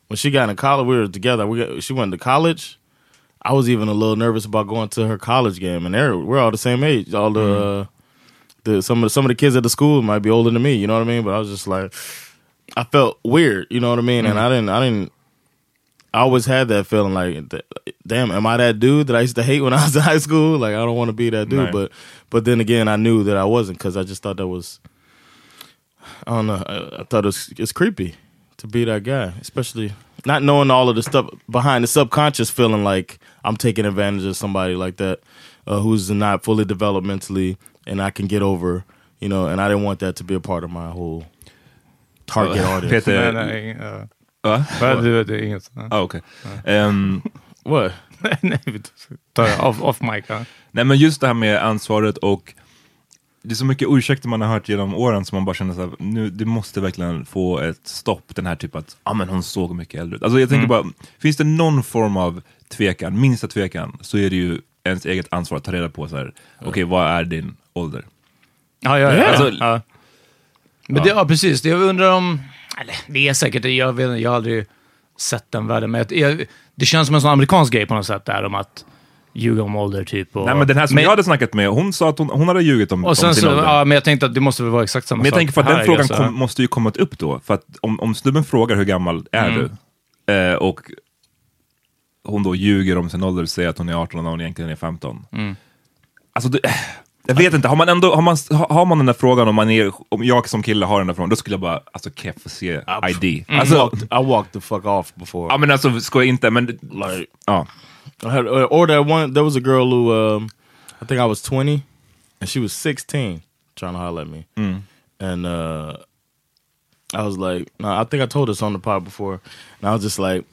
When she got into college, we were together. We got, she went to college. I was even a little nervous about going to her college game, and we're all the same age. All the uh, the some of the, some of the kids at the school might be older than me. You know what I mean? But I was just like, I felt weird. You know what I mean? And I didn't. I didn't. I always had that feeling like, damn, am I that dude that I used to hate when I was in high school? Like, I don't want to be that dude. Right. But but then again, I knew that I wasn't because I just thought that was. I don't know. I, I thought it was, it's creepy to be that guy, especially not knowing all of the stuff behind the subconscious feeling like I'm taking advantage of somebody like that uh, who's not fully developed mentally and I can get over, you know, and I didn't want that to be a part of my whole target audience. Peter, Nej, nej, ja. va? Va, det, det är inget. Ah, okej. Ehm, What? nej, vi tar off, off mic. Ja. Nej men just det här med ansvaret och det är så mycket ursäkter man har hört genom åren som man bara känner så här, nu, det måste verkligen få ett stopp, den här typen att, ja ah, men hon såg mycket äldre ut. Alltså jag tänker bara, finns det någon form av tvekan, minsta tvekan, så är det ju ens eget ansvar att ta reda på så här, okej vad är din ålder? Ja, ja, ja. Alltså, ja. Men det, ja, precis. Jag undrar om... Eller, det är säkert, jag, vet, inte, jag har aldrig sett den världen, men jag, jag, det känns som en sån amerikansk grej på något sätt där om att ljuga om ålder typ. Och, Nej men den här som jag hade snackat med, hon sa att hon, hon hade ljugit om, om Och sen sin så, ålder. ja, men jag tänkte att det måste väl vara exakt samma Men jag sak tänker på att den frågan kom, måste ju kommit upp då. För att om, om snubben frågar hur gammal är Mm. du? Eh, och hon då ljuger om sin ålder och säger att hon är 18 när hon egentligen är 15. Mm. Alltså, det, jag vet inte, har man, ändå, har, man, har man den där frågan, om, man är, om jag som kille har den där frågan, då skulle jag bara, alltså kan jag få se ID? I, Alltså, walked, I walked the fuck off before. ja men alltså, ska jag inte, men like, ja. I had, or or that one. There was a girl who, um, I think I was twenty, and she was sixteen, trying to holler at me, and uh, I was like, no, I think I told this on the pod before, and I was just like,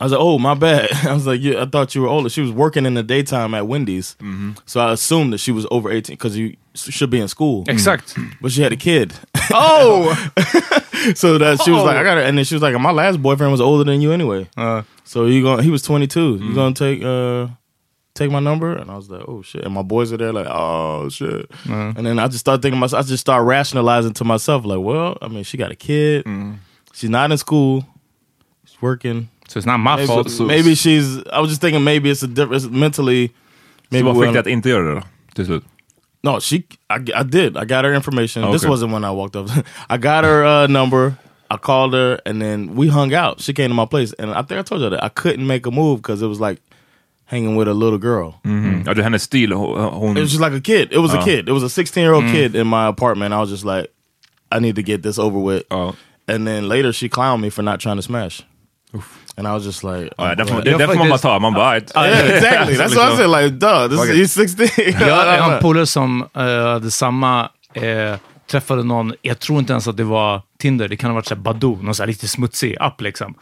I was like, "Oh, my bad." I was like, "Yeah, I thought you were older." She was working in the daytime at Wendy's, mm-hmm. so I assumed that she was over eighteen because you should be in school. Mm. Exakt. But she had a kid, Oh! so that she was Oh. like, "I got it," and then she was like, "My last boyfriend was older than you anyway." Uh, So you going? He was twenty two. You mm. gonna take uh take my number? And I was like, "Oh shit!" And my boys are there, like, "Oh shit!" Uh. And then I just started thinking myself. I just started rationalizing to myself, like, "Well, I mean, she got a kid. Mm. She's not in school. She's working." So it's not my Maybe, fault. maybe she's. I was just thinking maybe it's a difference mentally. Så Maybe vad fick we're- dig att inte göra det då? Till slut? no, she. I, I did. I got her information. This wasn't when I walked up. I got her uh, number. I called her, and then we hung out. She came to my place, and I think I told you that I couldn't make a move because it was like hanging with a little girl. Mm. Ja, det är hennes stil. Hon, hon, It was just like a kid. It was a Oh. kid. It was a 16 year old kid in my apartment. I was just like, I need to get this over with. Ja. And then later she clowned me for not trying to smash. And I was just like, där får, det, där får man bara ta. Man bara... Yeah, exactly. That's what I said. Like, duh, this it. he's 16. Jag har en polare som uh, hade samma, eh, träffade någon, jag tror inte ens att det var Tinder, det kan ha varit så här Badoo, någon så här riktigt smutsig app liksom.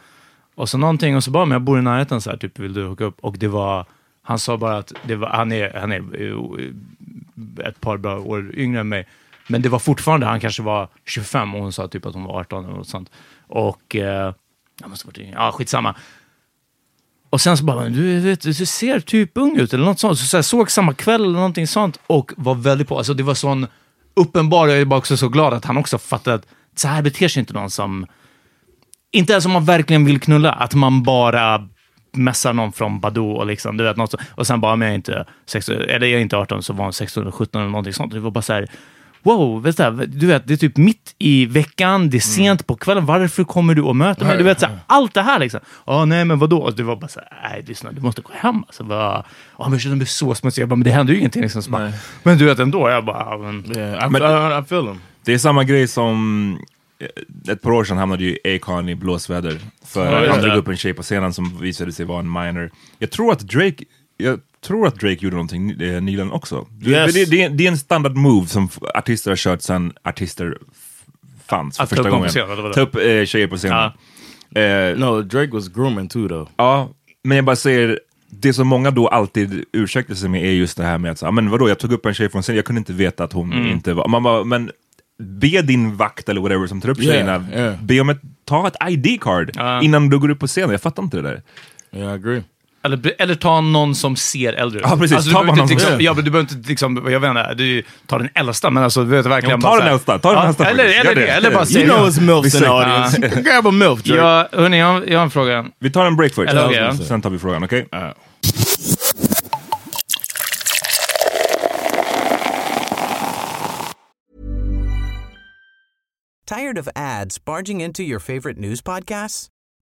Och så någonting, och så bara, men jag bor i närheten så här, typ, vill du hooka upp? Och det var, han sa bara att det var, han är, han är eh, ett par bra år yngre än mig. Men det var fortfarande, han kanske var 25 och hon sa typ att hon var 18 eller något sånt. Och, eh, jag måste varit yngre, ja skitsamma. Och sen så bara, du, vet, du ser typ ung ut eller något sånt. Så, så här, såg samma kväll eller någonting sånt och var väldigt på. Alltså det var sån uppenbar, jag är bara också så glad att han också fattade att så här beter sig inte någon som, inte ens om man verkligen vill knulla, att man bara mässar någon från Badoo och liksom, du vet, något så, och sen bara, om jag är inte 16, eller jag är inte 18, så var hon 16 eller 17 eller någonting sånt. Det var bara så här, wow, vet du, du vet, det är typ mitt i veckan, det är sent på kvällen, varför kommer du och möter mig? Du vet, så här, allt det här liksom. Ja, nej, men vadå? Och det var bara så här, nej, lyssna, du måste gå hem. Alltså, bara, ja, men jag känner mig så smutsig. Jag bara, men det händer ju ingenting. Liksom. Så bara, men du vet ändå, jag bara, men, Yeah, I, Men- I, I feel him. Det är samma grej som eh, ett par år sedan hamnade ju Akon i blåsväder. För just han drog upp en tjej på scenen som visade sig vara en minor. Jag tror att Drake, jag tror att Drake gjorde någonting eh, nyligen också. Det- Yes. Det, det, det är en standard move som artister har kört sedan artister fanns för Att ta första gången. på scen, eller vadå? Ta upp eh, tjejer på scenen. Eh, No, Drake was grooming too, though. Ja, men jag bara säger, det som många då alltid ursäktar sig med är just det här med att, "Ah, men vadå, jag tog upp en tjej från scenen, jag kunde inte veta att hon Mm. inte var... Man bara, men be din vakt eller whatever som tar upp Yeah, tjejerna, yeah. be om ett, ta ett ID-card Ja. innan du går upp på scenen. Jag fattar inte det där. Yeah, I agree. Eller, eller ta någon som ser äldre ut. Ja, precis. Alltså, Ta bara inte, någon som liksom, ja, men du behöver inte, liksom, jag vet inte, du tar den äldsta, men alltså, du vet verkligen Ja, ta bara den äldsta, ta den äldsta Eller, eller, det, eller bara You säga... know it's MILFs in the audience. Grab a MILF. Ja, hörni, jag, har- jag har en fråga. Vi tar en break först, Eller ja. sen tar vi frågan, okej? Tired of ads barging into your favorite news podcasts?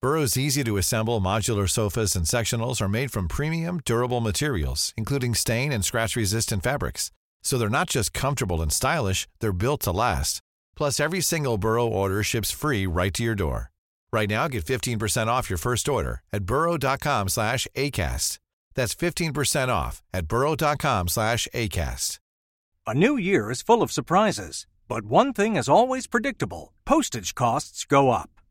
Burrow's easy to assemble modular sofas and sectionals are made from premium, durable materials, including stain and scratch resistant fabrics. So they're not just comfortable and stylish, they're built to last. Plus, every single Burrow order ships free right to your door. Right now, get 15% off your first order at burrow.com slash ACAST. That's 15% off at burrow.com slash ACAST. A new year is full of surprises, but one thing is always predictable postage costs go up.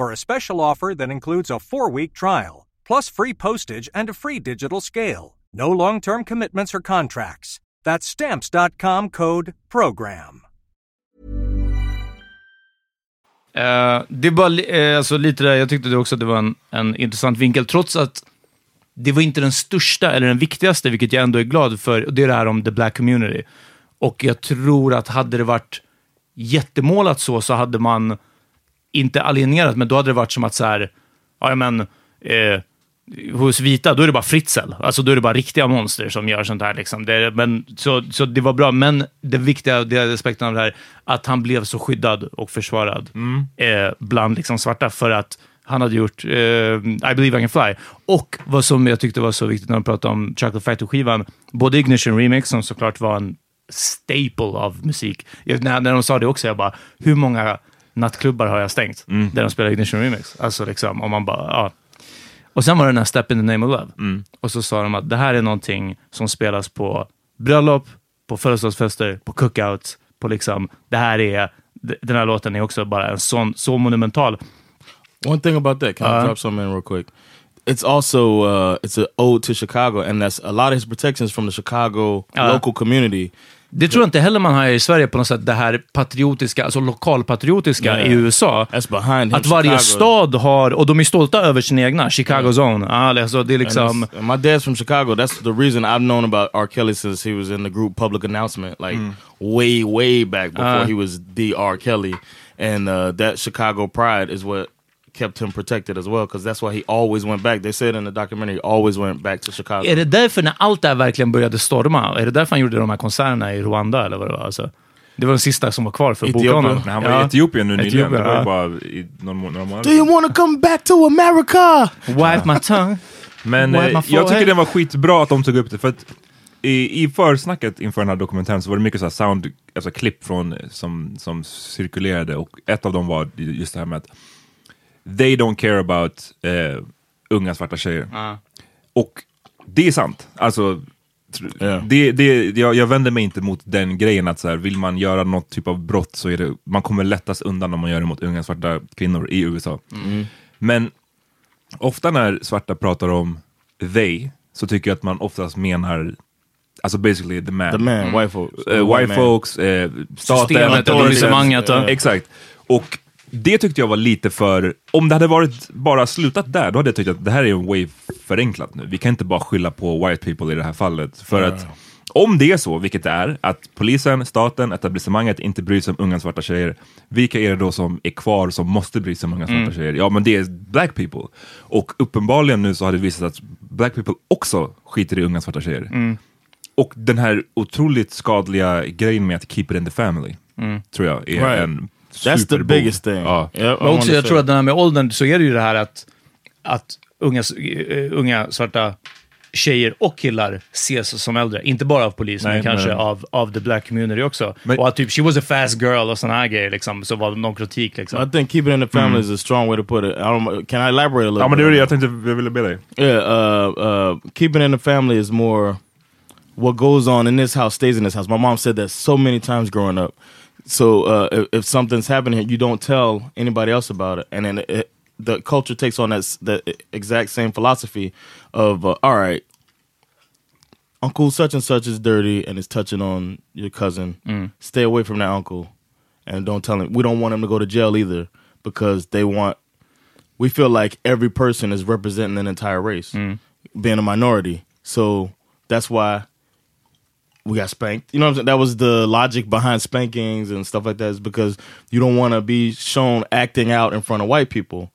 for a special offer that includes a four week trial, plus free postage and a free digital scale. No long term commitments or contracts. That's stamps.com code PROGRAM. Uh, det var bara eh, alltså lite där, jag tyckte det också att det var en, en intressant vinkel, trots att det var inte den största eller den viktigaste, vilket jag ändå är glad för, och det är det här om the black community. Och jag tror att hade det varit jättemålat så, så hade man inte alienerat, men då hade det varit som att så här, ja men, eh, hos vita, då är det bara Fritzl. Alltså då är det bara riktiga monster som gör sånt här. Liksom. Det, men, så, så det var bra, men det viktiga, det aspekten av det här, att han blev så skyddad och försvarad eh, bland liksom, svarta för att han hade gjort eh, I believe I can fly. Och vad som jag tyckte var så viktigt när de pratade om Chocolate Factory-skivan, både Ignition Remix, som såklart var en staple av musik. Jag, när, när de sa det också, jag bara, hur många nattklubbar har jag stängt där de spelar Ignition Remix? Alltså liksom, om man bara, ja. Och sen var det den här Step in the name of love. Och så sa de att det här är någonting som spelas på bröllop, på födelsedagsfester, på cookouts, på liksom, det här är, den här låten är också bara en sån, så monumental. One thing about that, can I Uh-huh. drop something in real quick? It's also uh, it's an ode to Chicago, and that's a lot of his protections from the Chicago Uh. local community. Det tror jag inte heller man har i Sverige på något sätt, det här patriotiska, alltså lokalpatriotiska Yeah. i USA. Att varje Chicago. stad har, och de är stolta över sin egna, Chicago Zone. Ah, alltså det är liksom... and my dad's from Chicago. That's the reason I've known about R. Kelly since he was in the group Public Announcement, like way, way back before Uh. he was the R. Kelly. And uh, that Chicago pride is what kept him protected as well, because that's why he always went back. They said in the documentary, he always went back to Chicago. Är det därför när allt det här verkligen började storma, är det därför han gjorde de här konserterna i Rwanda eller vad det var? Alltså, det var den sista som var kvar för att boka honom. Men han var Ja. i Etiopien nu nyligen. Etiopien, Det var bara i någon må- några månader Do you want to come back to America? Wipe my tongue. Men eh, jag tycker det var skitbra att de tog upp det. För att i, i försnacket inför den här dokumentären så var det mycket så här sound, alltså klipp från, eh, som, som cirkulerade och ett av dem var just det här med att they don't care about eh, unga svarta tjejer. Och det är sant. Alltså, Ja. det, det, jag, jag vänder mig inte mot den grejen att så här, vill man göra något typ av brott så är det, man kommer lättast undan om man gör det mot unga svarta kvinnor i USA. Men ofta när svarta pratar om they så tycker jag att man oftast menar Alltså basically the man. The man, white folks. Eh, white man. folks, eh, staten, Systemet, etablissemanget. Ja. Exakt. Och det tyckte jag var lite för... Om det hade varit bara slutat där, då hade jag tyckt att det här är en way förenklat nu. Vi kan inte bara skylla på white people i det här fallet. För att om det är så, vilket det är, att polisen, staten, etablissemanget inte bryr sig om unga svarta tjejer, vilka är det då som är kvar som måste bry sig om unga svarta tjejer? Ja, men det är black people. Och uppenbarligen nu så har det visat att black people också skiter i unga svarta tjejer. Och den här otroligt skadliga grejen med att keep it in the family, tror jag är Right. en That's the biggest thing. Ja. Men också, jag tror att den här med åldern, så är det ju det här att, att unga, eh, unga svarta tjejer och killar ses som äldre. Inte bara av polisen, men kanske nej. Av, av the black community också. Men- och att typ, she was a fast girl och sådana här grejer, liksom, så var det någon kritik. Liksom. I think keep it in the family is a strong way to put it. I don't, can I elaborate a little Ja men bit det var on det jag tänkte, jag ville be dig. Yeah, uh, uh, keeping it in the family is more what goes on in this house stays in this house. My mom said that so many times growing up. So uh, if, if something's happening you don't tell anybody else about it, and then it, the culture takes on that the exact same philosophy of uh, all right, Uncle such and such is dirty and is touching on your cousin. Stay away from that uncle, and don't tell him. We don't want him to go to jail either because they want we feel like every person is representing an entire race, being a minority. So that's why we got spanked. You know what I'm saying? That was the logic behind spankings and stuff like that is because you don't want to be shown acting out in front of white people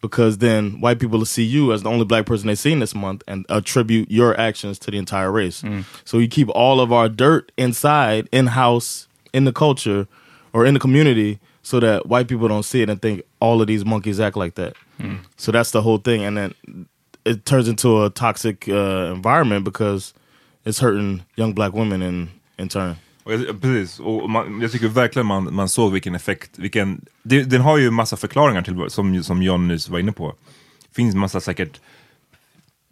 because then white people will see you as the only black person they've seen this month and attribute your actions to the entire race. So you keep all of our dirt inside, in house, in the culture, or in the community, so that white people don't see it and think all of these monkeys act like that. So that's the whole thing, and then it turns into a toxic uh, environment because it's hurting young black women in in turn. Jag, precis, och man, jag tycker verkligen man, man såg vilken effekt, vilken, det, den har ju massa förklaringar till, som, som John nyss var inne på. finns massa säkert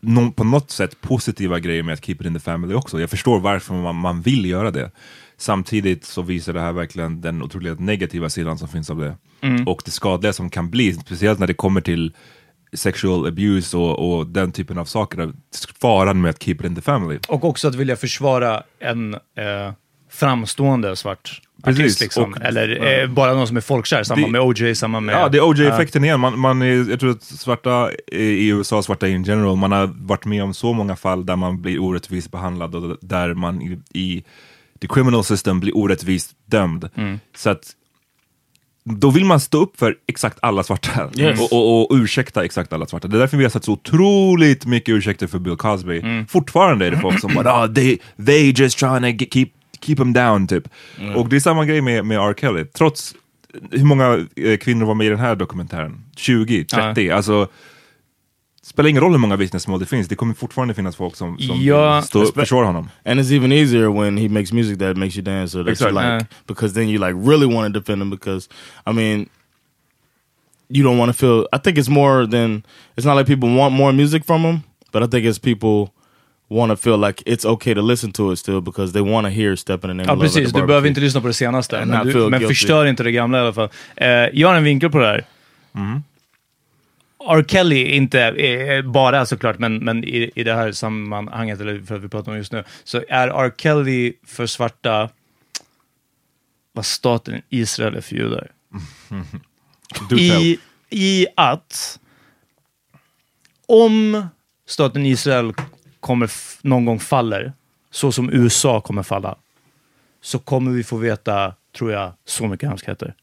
nå- på något sätt positiva grejer med att keep it in the family också. Jag förstår varför man, man vill göra det. Samtidigt så visar det här verkligen den otroligt negativa sidan som finns av det. Och det skadliga som kan bli, speciellt när det kommer till sexual abuse och, och den typen av saker. Faran med att keep it in the family. Och också att vilja försvara en eh, framstående svart Precis, artist. Liksom. och- Eller eh, bara någon som är folkkär. Samma Det- med OJ, samma med... Ja, det är OJ-effekten igen. Man, man är, jag tror att svarta i USA, svarta in general, man har varit med om så många fall där man blir orättvist behandlad och där man i, i the criminal system blir orättvist dömd. Så att då vill man stå upp för exakt alla svarta Yes. och, och, och ursäkta exakt alla svarta. Det är därför vi har sett så otroligt mycket ursäkter för Bill Cosby. Fortfarande är det folk som bara oh, they, they just trying to keep, keep him down typ. Och det är samma grej med, med R. Kelly. Trots hur många eh, kvinnor var med i den här dokumentären? 20, 30? Alltså, spelar ingen roll hur många vittnesmål det finns, det kommer fortfarande finnas folk som, som Ja. försvarar honom. And it's even easier when he makes music that makes you dance or that Exactly. you like, Yeah. because then you like really want to defend him. Because I mean, you don't want to feel. I think it's more than it's not like people want more music from him, but I think it's people want to feel like it's okay to listen to it still because they want to hear "Step in the Name Ja, of Love" at the precis. Du behöver inte lyssna på det senaste, And men, du, men guilty. förstör inte det gamla i alla fall. Eh, jag har en vinkel på det här. R. Kelly, inte eh, bara såklart, men, men i, i det här sammanhanget, eller för att vi pratar om just nu, så är R. Kelly för svarta vad staten Israel är för judar. I, I att om staten Israel kommer någon gång faller, så som USA kommer falla, så kommer vi få veta, tror jag, så mycket hemskheter.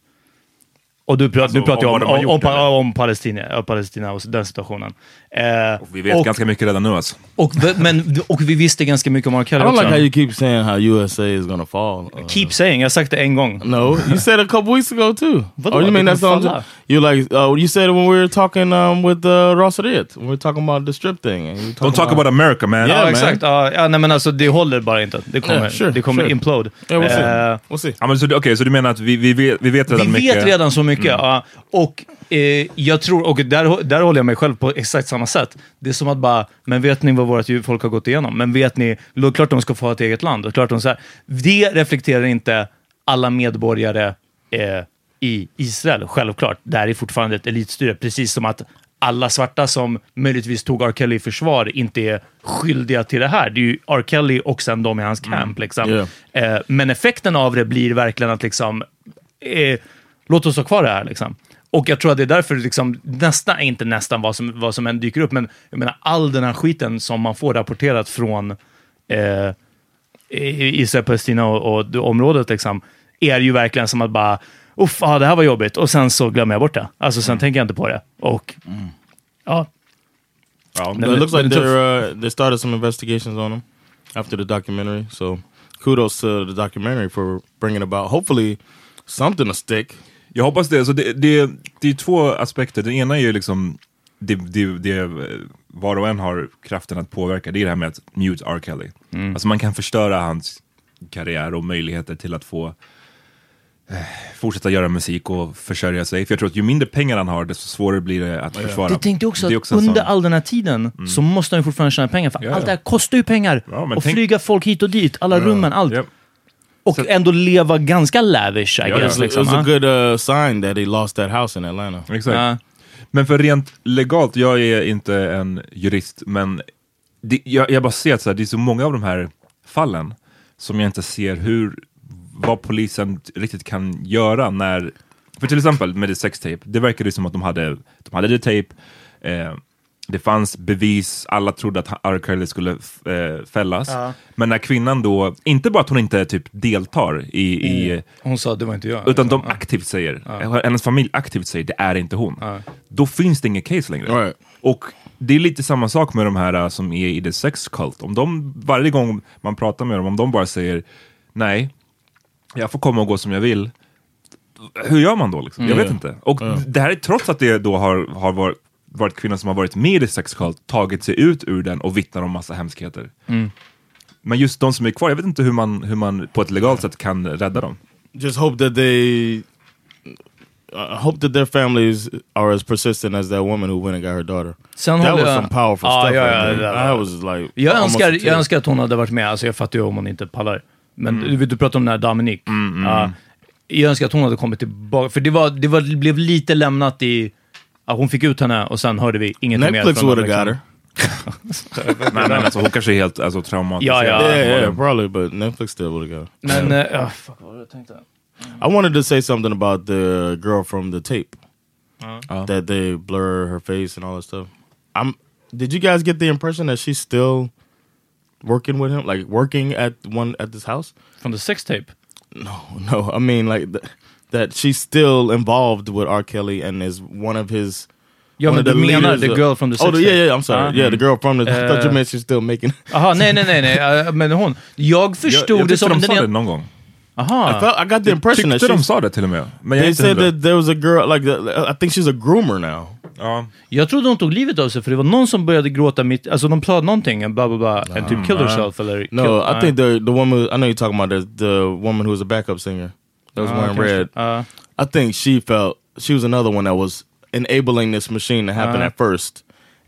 Och du, pratar Alltså, nu pratar om om, om, om, om Palestina, om Palestina och den situationen. Eh, Och vi vet och, ganska mycket redan nu alltså. och, men, och vi visste ganska mycket om R. I Kelly don't också. like how you keep saying how USA is gonna fall. Uh, Keep saying, jag har sagt det en gång. No, you said it a couple weeks ago too. Vadå? Oh, you mean that's on? You like? Uh, you said it when we were talking um, with uh, Ross Ariet. When we were talking about the strip thing. Don't talking talk about America man. Yeah, Ja, man. exakt. Ja, ja, nej, men alltså det håller bara inte. Det kommer, Yeah, sure, det kommer sure. implode. Yeah, we'll see. Eh, We'll see. Ja, men så, du- okej, så du menar att vi, vi, vet, vi vet redan vi mycket? vet redan så mycket. Ja, och eh, jag tror, och där, där håller jag mig själv på exakt samma sätt. Det är som att bara, men vet ni vad vårt folk har gått igenom? Men vet ni, då är klart de ska få ha ett eget land. Och klart de så här, det reflekterar inte alla medborgare eh, i Israel, självklart. Där är fortfarande ett elitstyre, precis som att alla svarta som möjligtvis tog R. Kelly i försvar inte är skyldiga till det här. Det är ju R. Kelly och sen de i hans camp. Liksom. Yeah. Eh, men effekten av det blir verkligen att liksom, eh, låt oss ha kvar det här. Liksom. Och jag tror att det är därför liksom, nästan, inte nästan vad som, vad som än dyker upp, men jag menar all den här skiten som man får rapporterat från eh, Israel, Palestina och, och det området, liksom, är ju verkligen som att bara, uff, ah, det här var jobbigt, och sen så glömmer jag bort det. Alltså sen tänker jag inte på det. Och ja, Ja, But it looks like they're uh, they started some investigations on him after the documentary. So kudos to the documentary for bringing about hopefully something to stick. Jag hoppas det. Så det, det, det är två aspekter. Den ena är ju liksom det, det, det eh, var och en har kraften att påverka. Det är det här med att mute R. Kelly. Alltså man kan förstöra hans karriär och möjligheter till att få eh, fortsätta göra musik och försörja sig. För jag tror att ju mindre pengar han har, desto svårare blir det att försvara. Jag tänkte också Det är att under sån- all den här tiden så måste han ju fortfarande tjäna pengar, för Ja, allt det här kostar ju pengar. Ja, och tänk- flyga folk hit och dit, alla rummen, allt. Och ändå leva ganska lavish, I Ja, guess. ja. It Liksom, was a ja. good uh, sign that he lost that house in Atlanta. Exakt. Ja. Men för rent legalt, jag är inte en jurist, men det, jag, jag bara ser att så här, det är så många av de här fallen som jag inte ser hur, vad polisen riktigt kan göra när, för till exempel med det sextape, det verkade som att de hade, de hade det tape, eh, det fanns bevis, alla trodde att R. Kelly skulle eh, fällas. Men när kvinnan då, inte bara att hon inte typ deltar i, i Hon sa det var inte jag. utan de Ja. aktivt säger, hennes familj aktivt säger det är inte hon. Då finns det inget case längre. Right. Och det är lite samma sak med de här uh, som är i the sex cult. Om de, varje gång man pratar med dem, om de bara säger nej, jag får komma och gå som jag vill. Hur gör man då? Liksom? Jag vet inte. Och det här är trots att det då har, har varit, varit kvinnor som har varit med i the sex cult, tagit sig ut ur den och vittnar om massa hemskheter. Men just de som är kvar, jag vet inte hur man, hur man på ett legalt sätt kan rädda dem. Just hope that they. I hope that their families are as persistent as that woman who went and got her daughter. Sen That was jag- some powerful Ja, stuff. ja, right ja, det där I var- was like, Jag önskar, jag önskar att hon hade varit med, alltså jag fattar ju om hon inte pallar. Men Mm. du vet, du pratar om den här Dominique. Ja, jag önskar att hon hade kommit tillbaka, för det, var, det var, blev lite lämnat i Ja, hon fick ut henne och sen hörde vi ingenting Netflix mer. would från have got liksom. her. Men, men alltså, hon kanske är helt alltså, traumatiserad. Ja, ja. Yeah, yeah, probably, but Netflix still would have got her. Men, ja, fuck, vad jag tänkte? I wanted to say something about the girl from the tape. Ja. That they blur her face and all that stuff. I'm. Did you guys get the impression that she's still working with him, like working at one at this house? Från the sex tape? No, no. I mean, like th- that she's still involved with R. Kelly and is one of his. Ja, men du menar the girl from the Oh, sex the, yeah, tape? yeah. I'm sorry. Ah. Yeah, the girl from the. I thought you Uh, meant she's still making. Jaha, nej, nej, nej, nej. eh, men hon. Jag Jag, förstod jag det tyckte som... de sa det någon gång. Aha. I felt I got the impression that Tyckte de she's. sa det till och med. Men jag They said that there was a girl like the, I think she's a groomer now. Ja. Jag trodde hon tog livet av sig för det var någon som började gråta mitt... Alltså de sa någonting, bla bla bla, and typ killed herself eller... No, kill- I think the the woman I know you're talking about the the woman who was a backup singer that was Ja, wearing kanske. red. Ja. I think she felt she was another one that was enabling this machine to happen Uh-huh. at first,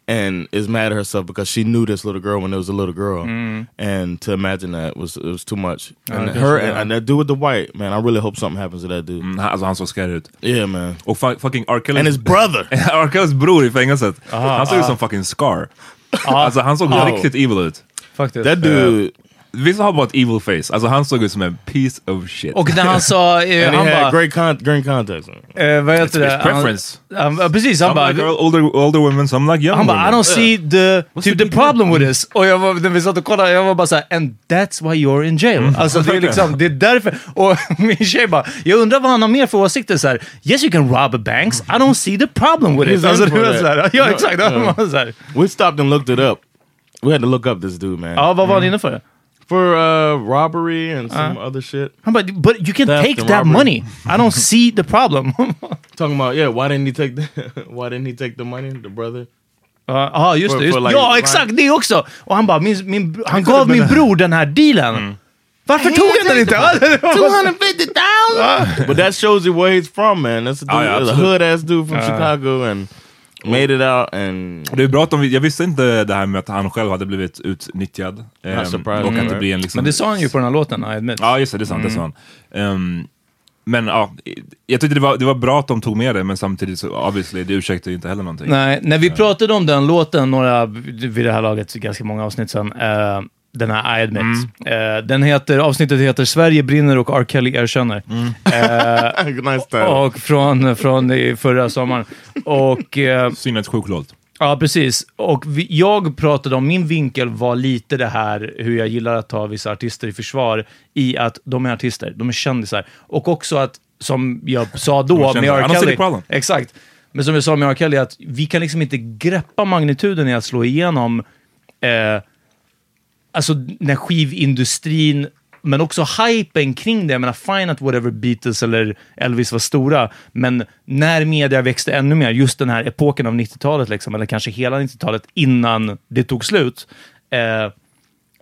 and is mad at herself because she knew this little girl when it was a little girl, mm. and to imagine that was it was too much. And guess her so, yeah. and, that dude with the white man, I really hope something happens to that dude. Mm, han- Alltså han såg scary ut. Yeah, man. Och fu- fucking R. Kellys, And his brother. R. Kellys bror i fängelset. han såg ut som fucking Scar. Uh-huh. Alltså han såg Oh. riktigt evil ut. Faktiskt. That dude. Vissa har bara ett evil face. Alltså han såg ut som en piece of shit. Och när han sa... Eh, And han he had bara... great con- green contacts. Eh, vad heter det? It's preference. Han, han, precis, han Some bara... like older, older women, some like young Han bara, I women. don't see the, typ, the problem with this. Och jag var, när vi satt och kollade, jag var bara såhär, and that's why you're in jail. Alltså det är liksom, det är därför. Och min tjej bara, jag undrar vad han har mer för åsikter såhär. Yes you can rob banks, I don't see the problem with it. He's Alltså in det for var that. såhär, ja exakt. no. Ja. Så här. We stopped and looked it up. We had to look up this dude, man. ja, vad var han inne för? For uh, robbery and some other shit. Han bara, but you can Theft take and that robbery. money. I don't see the problem. Talking about yeah, why didn't he take the why didn't he take the money? The brother. Ja, ah, just For- det. Just, for like- ja, exakt det också! Och han bara, min, min, han could gav have min been a- bror den här dealen. Varför tog han den inte? Two hundred fifty thousand. But that shows you where he's from, man. That's a, dude, Oh, yeah, a absolutely. hood ass dude from Chicago and made it out. And Det är bra att de, jag visste inte det här med att han själv hade blivit utnyttjad. Ehm, surprised, och att det blir en liksom... Men det sa han ju på den här låten, I admit. Ja, just det, det är sant. Det sa han. Ehm, men ja, jag tyckte det var, det var bra att de tog med det, men samtidigt så obviously, det ursäktar ju inte heller någonting. Nej, när vi pratade om den låten, några, vid det här laget, ganska många avsnitt sedan, eh, den här I admit. Eh, den heter, avsnittet heter Sverige brinner och R. Kelly erkänner. Eh, nice och från, från förra sommaren. Och... Eh, Synnerhet sjuk låt. Ja, precis. Och vi, jag pratade om, min vinkel var lite det här hur jag gillar att ta vissa artister i försvar i att de är artister, de är kändisar. Och också att, som jag sa då med. R. Kelly. Exakt. Men som jag sa med R. Kelly, att vi kan liksom inte greppa magnituden i att slå igenom eh, alltså när skivindustrin, men också hypen kring det. Jag menar, fine att whatever Beatles eller Elvis var stora, men när media växte ännu mer, just den här epoken av 90-talet, liksom, eller kanske hela 90-talet innan det tog slut, eh,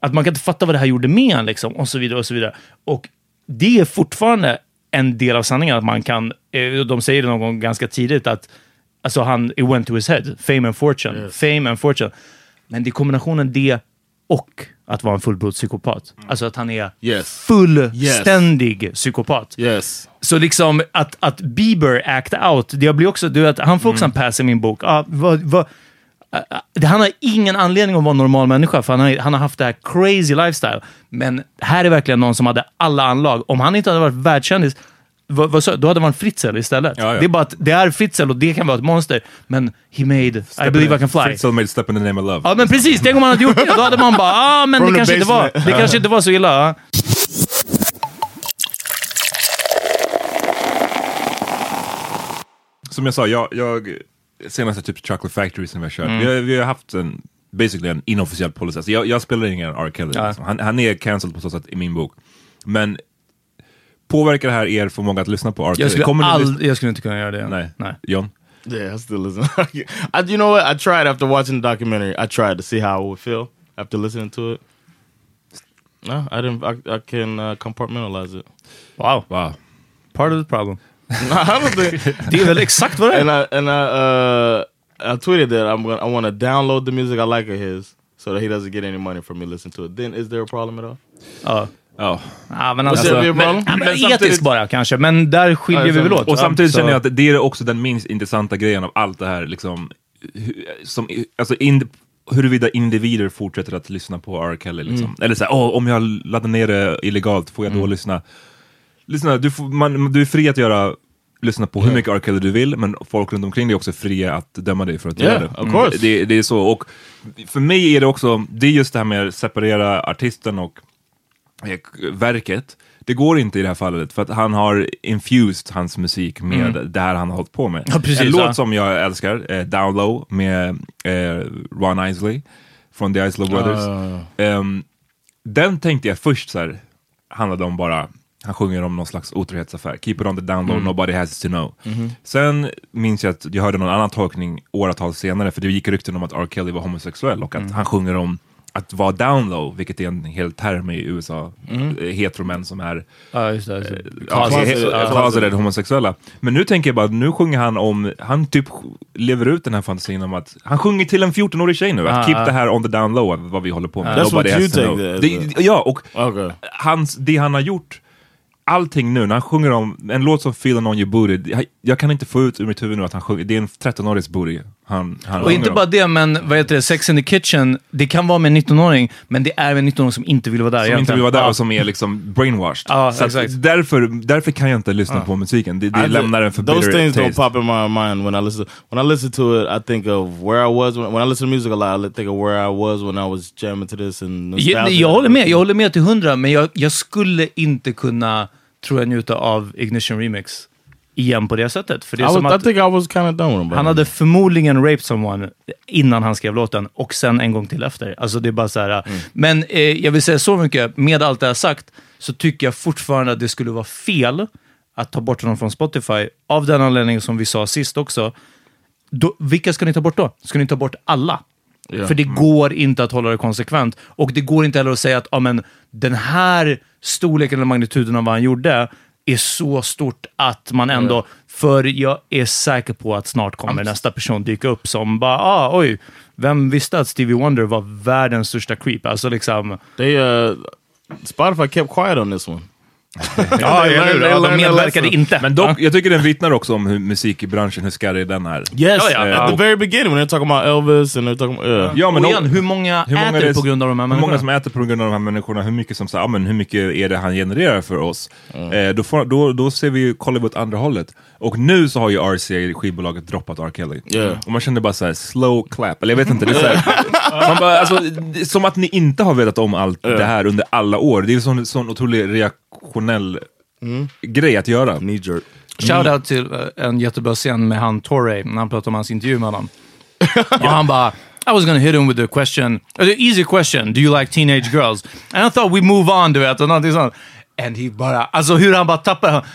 att man kan inte fatta vad det här gjorde med en, liksom, och så vidare. Och så vidare. Och det är fortfarande en del av sanningen, att man kan, eh, de säger det någon gång ganska tidigt, att alltså han, it went to his head, fame and fortune, fame and fortune. Men det är kombinationen det och att vara en fullblodspsykopat. Alltså att han är Yes. fullständig psykopat. Yes. Så liksom att, att Bieber act out, det blir också, du vet, han får också en pass i min bok. Ah, vad, vad, ah, ah, han har ingen anledning att vara en normal människa, för han har, han har haft det här crazy lifestyle. Men här är verkligen någon som hade alla anlag. Om han inte hade varit världskändis, vad, vad, då hade varit Fritzl istället. Ja, ja. Det är bara att det är Fritzl och det kan vara ett monster, men he made I believe I can fly. Fritzl made Step in the name of love. Ja men precis, tänk om han hade gjort det. Då hade man bara, ah men From det kanske, inte var, det kanske inte var så illa. ja." Som jag sa, jag, jag senaste typ Chocolate Factory som har kört, Mm. vi, har, vi har haft en basically en inofficiell policy. Alltså jag, jag spelar ingen R. Kelly. Ja. Liksom. Han, han är cancelled på så sätt i min bok. Men påverkar det här er förmåga att lyssna på R. Kelly? Jag skulle, Kommer all, jag skulle inte kunna göra det. Nej. Nej. John? Yeah, I still listen. I, you know what? I tried after watching the documentary. I tried to see how I would feel after listening to it. No, I didn't. I, I can uh, compartmentalize it. Wow. Wow. Part of the problem. No, I don't think. Det är väl exakt vad det and är. I and I uh, I tweeted that I'm gonna I want to download the music I like of his so that he doesn't get any money from me listening to it. Then is there a problem at all? Ja. Ja. Ja, men alltså, men, men Men etiskt bara kanske, men där skiljer Ja, vi väl åt. Och samtidigt Så- känner jag att det är också den minst intressanta grejen av allt det här. Liksom, som, alltså in, huruvida individer fortsätter att lyssna på R. Kelly. Liksom. Eller så här, "Åh, om jag laddar ner det illegalt, får jag då lyssna? lyssna du, får, man, du är fri att göra lyssna på hur mycket R. Kelly du vill, men folk runt omkring dig är också fria att döma dig för att Yeah, göra det. of course. Det, det är så. Och för mig är det också, det är just det här med att separera artisten och verket. Det går inte i det här fallet, för att han har infused hans musik med det här han har hållit på med. Ja, precis, en låt som jag älskar, eh, Down Low med eh, Ron Isley från The Isley Brothers. Ehm, den tänkte jag först så här, handlade om bara, han sjunger om någon slags otrohetsaffär. Keep it on the down low, nobody has to know. Sen minns jag att jag hörde någon annan tolkning åratal senare, för det gick rykten om att R. Kelly var homosexuell och att han sjunger om att vara down low, vilket är en hel term i USA, mm. heteromän som är Ja, just det. Just det. ja, Closeted, closeted homosexuella. Men nu tänker jag bara, nu sjunger han om, han typ lever ut den här fantasin om att, han sjunger till en 14-årig tjej nu, att Ah, keep ah. det här on the down low, vad vi håller på med. That's what Nobody has to know. Det, ja, och Okay. hans, det han har gjort, allting nu, när han sjunger om en låt som Feeling on your booty, jag, jag kan inte få ut ur mitt huvud nu att han sjunger, det är en 13-årigs booty han, han Och inte bara det, men vad heter det, Sex in the Kitchen, det kan vara med en 19-åring, men det är en 19-åring som inte vill vara där Som inte egentligen. vill vara där Ja. och som är liksom brainwashed. Ja, Så exakt. därför, därför kan jag inte lyssna på musiken, det, det I lämnar en för those things don't taste. pop in my mind when I listen. When I listen to it, I think of where I was when, when I listen to music a lot. I think of where I was when I was jamming to this and Jag, jag håller med, jag håller med till hundra, men jag, jag skulle inte kunna, tror jag, njuta av Ignition Remix igen på det sättet. För det I, är som was, I att think I was kind of done with him. han hade förmodligen raped someone innan han skrev låten och sen en gång till efter. Alltså det är bara så här. Men eh, jag vill säga så mycket, med allt det här sagt, så tycker jag fortfarande att det skulle vara fel att ta bort honom från Spotify. Av den anledningen som vi sa sist också. Då, vilka ska ni ta bort då? Ska ni ta bort alla? Ja. För det går inte att hålla det konsekvent. Och det går inte heller att säga att ja, men, den här storleken eller magnituden av vad han gjorde är så stort att man ändå... För jag är säker på att snart kommer nästa person dyka upp som bara, ah, oj, vem visste att Stevie Wonder var världens största creep? Alltså liksom... They uh, Spotify kept quiet on this one. Ja, eller ja, Ja, de de medverkade lesson. inte. Men dock, jag tycker den vittnar också om hur musikbranschen, hur skarrig den är. Yes, Ja, ja, at ja. the very beginning when they're talking about Elvis and talking about yeah. Ja, men och igen, hur många hur många äter på grund av de här Hur många människorna? som äter på grund av de här människorna, hur mycket som säger, ja, men hur mycket är det han genererar för oss? Eh, då, får, då, då ser vi ju, kollar vi åt andra hållet. Och nu så har ju RCA, skivbolaget, droppat R. Kelly. Yeah. Och man känner bara så här slow clap, eller jag vet inte, det är så här, man bara, alltså, som att ni inte har vetat om allt det här under alla år. Det är en sån, sån otrolig reaktionell grej att göra. knee jerk. Shoutout till eh, en jättebra scen med han Torre, när han pratar om hans intervju med honom. och han bara, I was gonna hit him with the question, the easy question, do you like teenage girls? And I thought we move on, du vet, och någonting sånt. And he bara, alltså hur han bara tappade,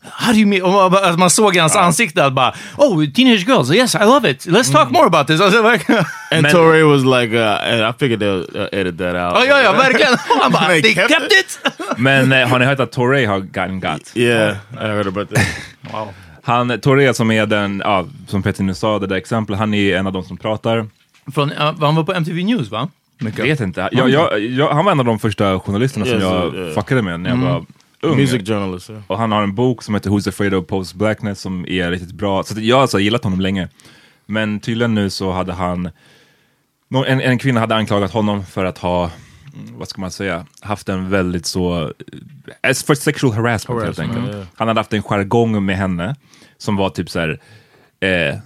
How do you mean? Och man, såg i hans ansikte att bara, oh, teenage girls, yes, I love it. Let's talk more about this. Alltså, verkligen. And Men- Torre was like, uh, and I figured they'll uh, edit that out. Ja, ja, ja, verkligen. Han bara, They they kept kept it! Men eh, har ni hört att Torre har gotten got? Yeah, I heard about that. Wow. Han, Torre som är den, ja, som Petter nu sa, det där exemplet, han är en av de som pratar. Från, uh, han var på MTV News, va? Mycket. Jag vet inte, jag, jag, jag, han var en av de första journalisterna som Yes, jag yeah. fuckade med när jag var ung. Music journalist. Yeah. Och han har en bok som heter Who's Afraid of Post Blackness som är riktigt bra. Så jag har alltså gillat honom länge. Men tydligen nu så hade han, en, en kvinna hade anklagat honom för att ha, mm, vad ska man säga, haft en väldigt så, eh, för sexual harassment, helt Harassment, enkelt. ja. Han hade haft en jargong med henne som var typ så här, eh,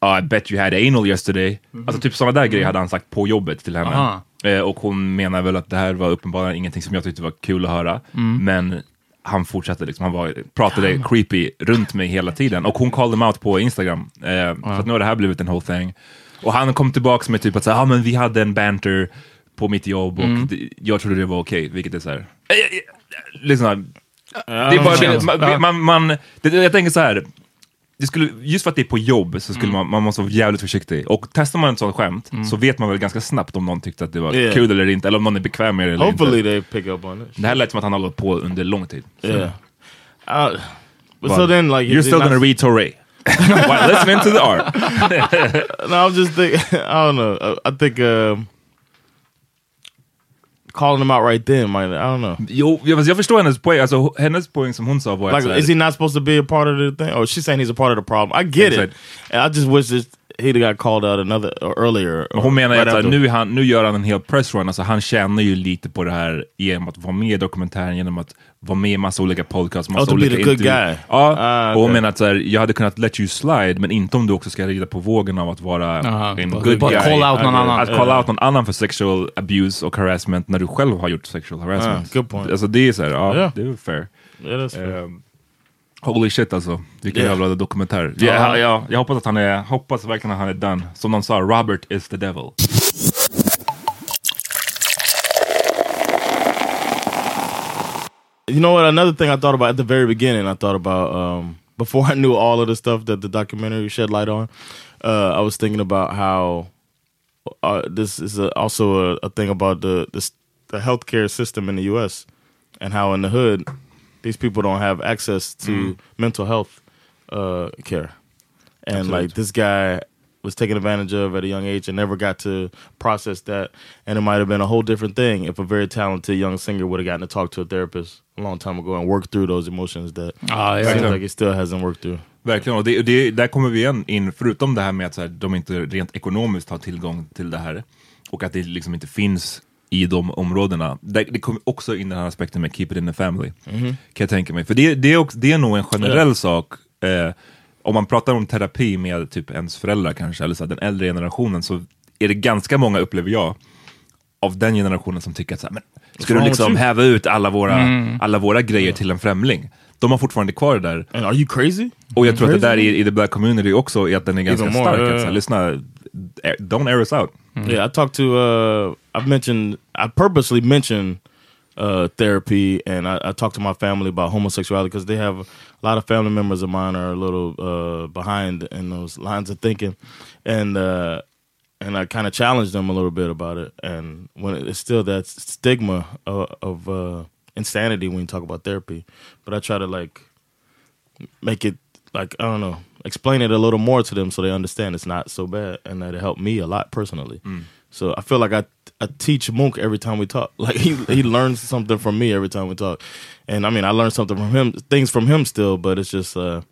"Oh, I bet you had anal yesterday. Alltså typ sådana där grejer hade han sagt på jobbet till henne. Eh, och hon menar väl att det här var uppenbarligen ingenting som jag tyckte var kul att höra. Men han fortsatte liksom, han var, pratade creepy runt mig hela tiden. Och hon called him out på Instagram. Eh, Så att nu har det här blivit en whole thing. Och han kom tillbaka med typ att säga, ah, men vi hade en banter på mitt jobb och det, jag trodde det var okej, vilket är så här. Eh, eh, Liksom, det är bara, man, man, man, det, jag tänker så här. Det skulle, just för att det är på jobb så skulle man, man måste vara jävligt försiktig. Och testar man ett sånt skämt så vet man väl ganska snabbt om någon tyckte att det var Yeah. kul eller inte, eller om någon är bekväm med det eller Hopefully inte. they pick up on it. Det här lät som att han har hållit på under lång tid. Yeah. Uh, but Well, so then, like, You're still gonna read Torre. While listening to the art. No, I'm just thinking. I don't know. I, I think um, calling him out right then, might I don't know. Jo, jag, jag förstår hennes poäng. Alltså, hennes poäng som hon sa var Like, is he not supposed to be a part of the thing? Oh, she's saying he's a part of the problem. I get Exakt. it. I just wish that he'd got called out another or earlier. Men hon menar right att nu, han, nu gör han en hel pressrun, alltså han tjänar ju lite på det här genom att vara med i dokumentären, genom att vara med i massa olika podcasts, massa Oh, olika intervjuer. guy. Ja, Ah, och hon okay. menar att så här, jag hade kunnat let you slide, men inte om du också ska rida på vågen av att vara Aha, en bara- good guy. call out någon annan. Att call out någon annan för sexual abuse och harassment när du själv har gjort sexual harassment. Ah, good point. Alltså det är så här, ja, Yeah. det är fair. Yeah, fair. Ehm, holy shit alltså, vilken Yeah. jävla dokumentär. Ja. Ja, ja, jag hoppas att han är, hoppas verkligen att han är done. Som de sa, Robert is the devil. You know what? Another thing I thought about at the very beginning, I thought about um, before I knew all of the stuff that the documentary shed light on. Uh, I was thinking about how uh, this is a, also a, a thing about the, the s- the healthcare system in the U.S. and how in the hood these people don't have access to mental health uh, care, and like this guy was taken advantage of at a young age and never got to process that. And it might have been a whole different thing if a very talented young singer would have gotten to talk to a therapist a long time ago and work through those emotions that Ja, jag seems like he still hasn't worked through. Verkligen, och det, det, där kommer vi igen in, förutom det här med att så här, de inte rent ekonomiskt har tillgång till det här och att det liksom inte finns i de områdena. Det, det kommer också in den här aspekten med keep it in the family, kan jag tänka mig. För det, det, är, också, det är nog en generell sak, eh, om man pratar om terapi med typ ens föräldrar kanske, eller så här, den äldre generationen, så är det ganska många, upplever jag, av den generationen som tycker att så här, men, ska du liksom häva ut alla våra, alla våra grejer till en främling? De har fortfarande kvar det där. And are you crazy? Och jag tror att det där i, i the black community också är att den är ganska Even stark. yeah. Lyssna, eh, don't air us out. Yeah, I talked to. Uh, I've mentioned. I purposely mentioned uh, therapy, and I, I talked to my family about homosexuality because they have a lot of family members of mine are a little uh, behind in those lines of thinking, and uh, and I kind of challenged them a little bit about it. And when it, it's still that stigma of, of uh, insanity when you talk about therapy, but I try to like make it like I don't know, explain it a little more to them so they understand it's not so bad and that it helped me a lot personally. So I feel like I I teach Monk every time we talk. Like he he learns something from me every time we talk. And I mean I learned something from him things from him still, but it's just uh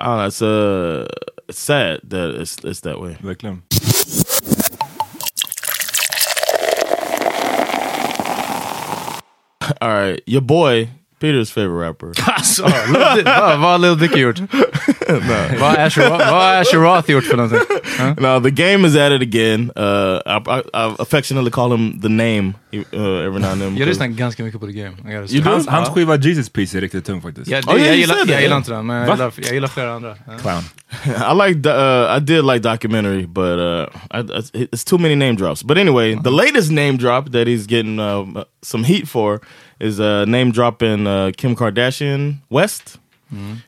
I don't know, it's uh it's sad that it's it's that way. Verkligen. All right, your boy Peter's favorite rapper. Alltså, Lil Di- vad vad har Lil Dicky gjort? Vad har Asher Roth- vad har Asher Roth gjort för någonting? now the game is at it again. Uh, I, I, I affectionately call him the name uh, every now and then. Jag because- lyssnar ganska mycket på The Game. I gotta say. You do? Hans, hans Ja. skiva Jesus Peace är riktigt tung faktiskt. Ja, det, Oh, yeah, jag, you gillar, said jag gillar yeah. inte den, men jag Va? gillar, jag gillar flera andra. Ja. Clown. I like the, uh, I did like documentary, but uh, I, I, it's too many name drops. But anyway, the latest name drop that he's getting um, some heat for is uh, name dropping uh, Kim Kardashian West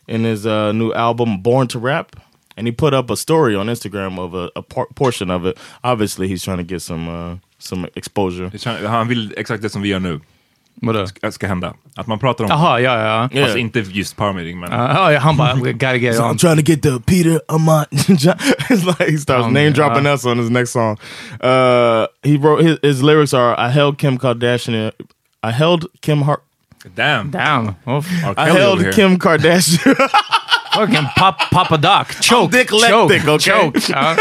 in his uh, new album Born to Rap, and he put up a story on Instagram of a, a por- portion of it. Obviously, he's trying to get some uh, some exposure. Han vill exakt det som vi gör nu Vadå? ska, ska hända. Att man pratar om, Jaha, ja, ja. Yeah. fast inte just power meeting, men Ja, ja, han bara, we gotta get So on. I'm trying to get the Peter Amont. it's like he starts Um, name dropping uh, us on his next song. Uh, he wrote his, his lyrics are: "I held Kim Kardashian. I held Kim Har- damn. Damn. Oh. I held. Kim Kardashian. fucking pop, Papa Doc. Choke. dyslexic, choke, okay? choke. Ja.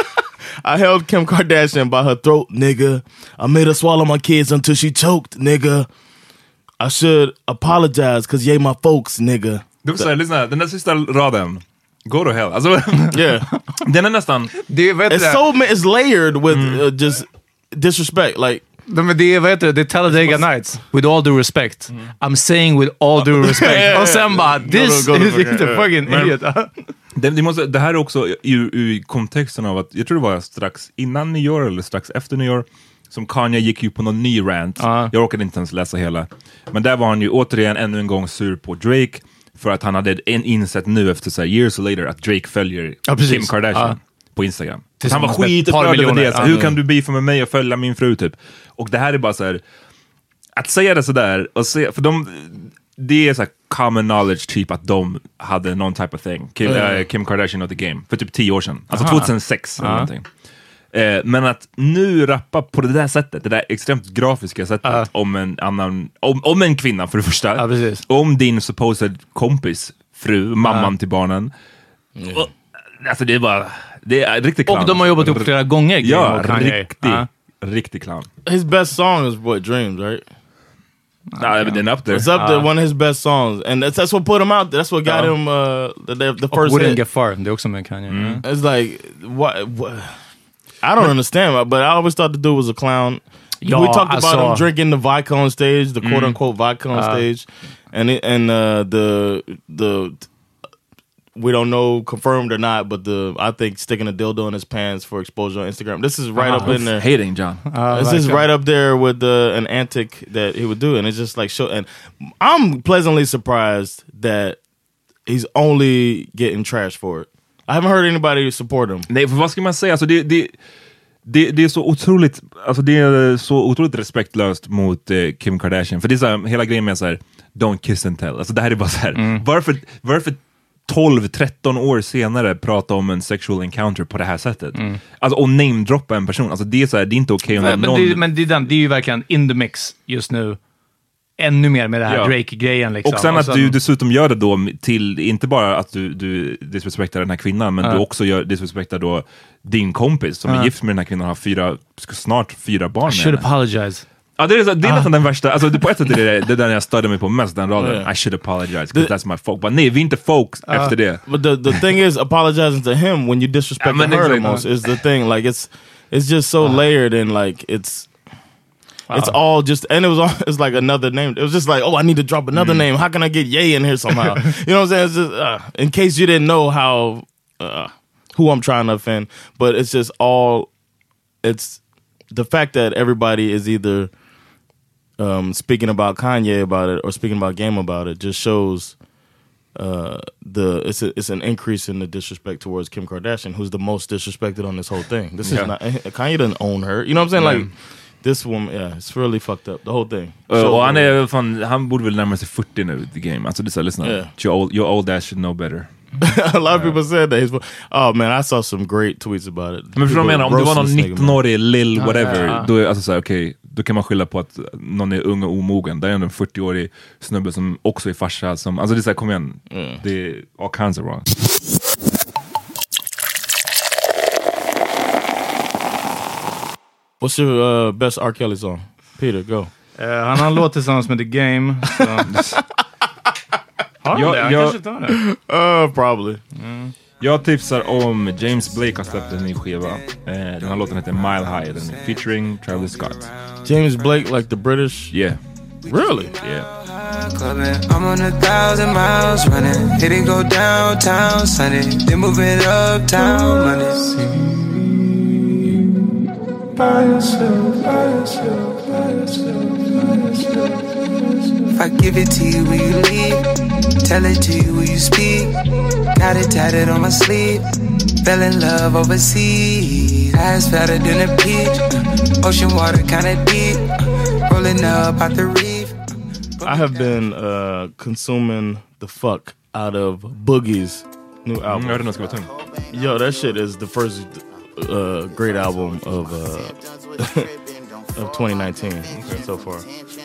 I held Kim Kardashian by her throat, nigga. I made her swallow my kids until she choked, nigga. I should apologize, cause yay my folks, nigga. Du får säga, lyssna, den där sista raden, go to hell. Alltså, Yeah, den är nästan, Det, är- vet it's det? so it's layered with uh, just disrespect. Like men det är, vad heter det, det är Talladega Nights. With all due respect. I'm saying with all due respect. Ja, ja, Och sen bara, Go this to- go to is fucking- the ja. fucking Men- idiot. det, det, måste, det här är också i, i kontexten av att, jag tror det var strax innan nyår eller strax efter nyår, som Kanye gick ju på någon ny rant. Ja. Jag orkade inte ens läsa hela. Men där var han ju återigen ännu en gång sur på Drake, för att han hade en insett nu efter så här years later att Drake följer Ja. Kim Kardashian Ja. på Instagram. Han var skitupprörd över det. Så, Ja. Hur kan du beefa med mig och följa min fru typ? Och det här är bara så här, att säga det sådär, och se, för de, det är så common knowledge typ att de hade någon type of thing. Kim, Mm. eh, Kim Kardashian of the game, för typ tio år sedan. Alltså Aha. 2006eller Ja. någonting. Eh, men att nu rappa på det där sättet, det där extremt grafiska sättet Ja. om en annan, om, om en kvinna för det första. Precis. Om din supposed kompis, fru, mamman till barnen. Och, alltså det är bara, det är riktigt clown. Och de har jobbat ihop flera gånger. Ja, riktig, riktig clown. His best song is Boy Dreams, right? Nah, but then up there. It's up there, one of his best songs, and that's, that's what put him out. there. That's what got Yeah. him uh, the, the, the Och first Wouldn't hit. Get Far, det är också med Kanye. Mm. It's like what, what? I don't understand, but I always thought the dude was a clown. Ja, we talked alltså- about him drinking the vodka on stage, the quote unquote vodka on Uh. stage, and it, and uh, the the we don't know confirmed or not, but the I think sticking a dildo in his pants for exposure on Instagram. This is right Uh-huh. up in there. Hating John. Ja, This is verkligen. right up there with the, an antic that he would do, and it's just like show. And I'm pleasantly surprised that he's only getting trash for it. I haven't heard anybody support him. Nej, för vad ska man säga? Alltså det, det, det, det är så otroligt alltså det är så otroligt respektlöst mot eh, Kim Kardashian. För det är så här, hela grejen med så här, don't kiss and tell. Alltså det här är bara så här, Mm. varför, varför 12-13 år senare prata om en sexual encounter på det här sättet? Alltså, och namedroppa en person. Alltså det är så här, det är inte okej om Men, men, någon... det, men det, är den, det är ju verkligen in the mix just nu. Ännu mer med det här Ja. Drake-grejen. Liksom. Och sen att du dessutom gör det då till, inte bara att du, du disrespektar den här kvinnan, men Ja. du också gör, disrespektar då din kompis som är Ja. gift med den här kvinnan och har fyra, snart fyra barn I med should henne. apologize. Ja, det är, det är nästan den värsta, alltså på ett sätt är det det är den jag störde mig på mest, den raden. Ja. I should apologize, because that's my folk. Men nej, vi är inte folks efter det. But the the thing is, apologizing to him when you disrespect mean, her the most is the thing. Like it's it's just so layered and like it's. It's all just, and it was all, it's like another name. It was just like, oh, I need to drop another name. How can I get Yay in here somehow? you know what I'm saying? It's just, uh, in case you didn't know how, uh, who I'm trying to offend, but it's just all, it's the fact that everybody is either um, speaking about Kanye about it or speaking about Game about it just shows uh, the it's a, it's an increase in the disrespect towards Kim Kardashian, who's the most disrespected on this whole thing. This Yeah. is not Kanye doesn't own her. You know what I'm saying? Like this woman, yeah, it's really fucked up. The whole thing. Uh, So- och han, är, fan, han borde väl närma sig 40 nu, the game. Alltså det är såhär, lyssna. Yeah. Your, old, your old ass should know better. a lot of people said that. He's, oh man, I saw some great tweets about it. Men förstår du vad jag menar? Om du var någon Roasting this nigga, man. 19-årig lill whatever, ja. då är alltså såhär, okej, då kan man skylla på att någon är ung och omogen. Där är ändå en 40-årig snubbe som också är farsa. Som, alltså det är såhär, kom igen. Det är all kinds of wrong. What's your uh, best R. Kelly song? Peter, go. Eh, han har en låt tillsammans med The Game. Så. har han Ja, det? Han ja. kanske inte har det. Uh, probably. Jag tipsar om James Blake har släppt en ny skiva. Eh, den här låten heter Mile High, den är featuring Travis Scott. James Blake, like the British. Yeah, Really? yeah. clubbing. I'm on a thousand miles running. Hit it go downtown Sunday. Then moving uptown Monday. By yourself, by yourself, by yourself, by yourself. If I give it to you, will you leave? Tell it to you, will you speak? Got it tatted on my sleeve. Fell in love overseas. Eyes fatter than a peach. Ocean water kinda deep. Rolling up out the reef. I have been uh, consuming the fuck out of Boogie's new Mm, album. jag hörde den ska vara tung. Yo, that shit is the first uh, great album of uh, of 2019 so far.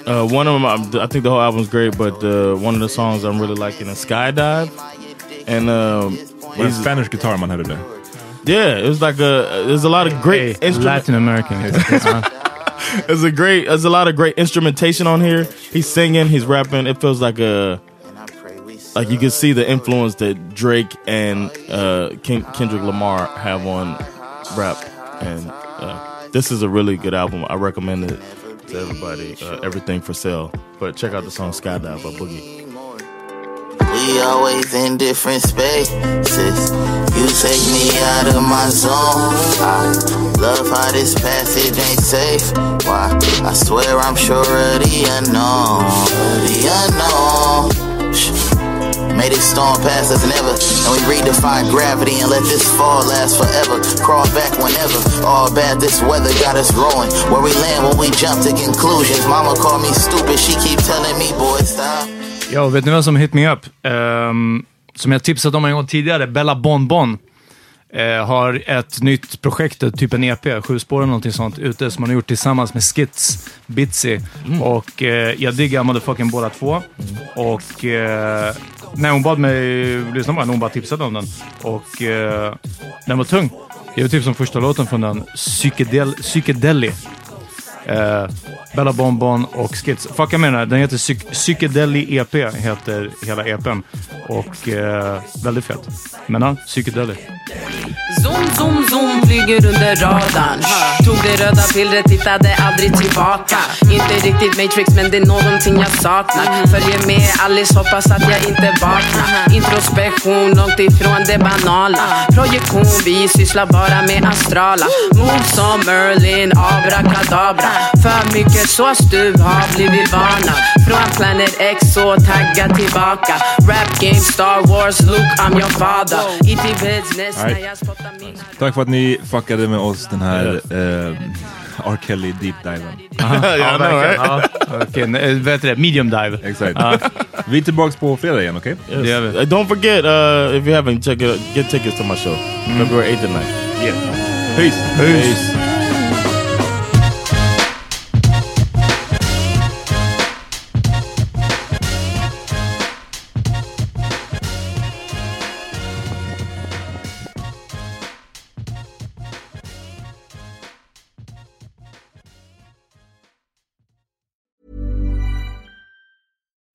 Uh, one of them, I'm- I think the whole album's great, but uh, one of the songs I'm really liking is Skydive. And um, Var det he's, Spanish guitar man hörde det? yeah, it was like a. There's a lot of great Hey, instrument. Latin American. There's a great. There's a lot of great instrumentation on here. He's singing. He's rapping. It feels like a. Like you can see the influence that Drake and uh, Ken- Kendrick Lamar have on rap, and uh, this is a really good album. I recommend it to everybody. Uh, Everything for sale, but check out the song "Skydive" by Boogie. We always in different spaces. You take me out of my zone. I love how this passage ain't safe. Why? I swear I'm sure of the unknown. The unknown. May this storm pass us never. And we redefine gravity and let this fall last forever. Crawl back whenever. All bad this weather got us growing. Where we land when we jump to conclusions. Mama called me stupid. She keep telling me, boy, stop. Yo, vet ni vem som hit me up? Um, som jag tipsat om en gång tidigare, Bella Bonbon. Bon eh, har ett nytt projekt, typ en EP, sju spår eller någonting sånt, ute som han har gjort tillsammans med Skits, Bitsy. Och eh, jag diggar motherfucking båda två. Och eh, när hon bad mig lyssna på den, hon bara tipsade om den. Och eh, den var tung. Det var typ som första låten från den, Psykedel Psykedeli. Eh, Bella Bonbon och Skits. Fucka med den här. Den heter Psy- Psykedeli EP, heter hela EPn. Och eh, väldigt fett. Men ja, Psykedeli. Zoom, zoom, zoom flyger under radarn Tog det röda pillret, tittade aldrig tillbaka Inte riktigt Matrix men det är någonting jag saknar Följer med Alice, hoppas att jag inte vaknar Introspektion, långt ifrån det banala Projektion, vi sysslar bara med astrala Move som Merlin, abrakadabra för mycket sås, du har blivit varnad Från Planet X, så tagga tillbaka Rap game, Star Wars, Luke, I'm your father IT business, när jag spottar mina Tack för att ni fuckade med oss den här eh, R. Kelly deep diven. ja, verkligen. Ja, okej. Eh, Vad heter det? Medium dive. Exakt. Vi är tillbaka på fredag igen, okej? Yes. Det gör vi. Uh, don't forget, uh, if you haven't, check it, get tickets to my show. February 8th and 9th. Yeah. Peace! Peace.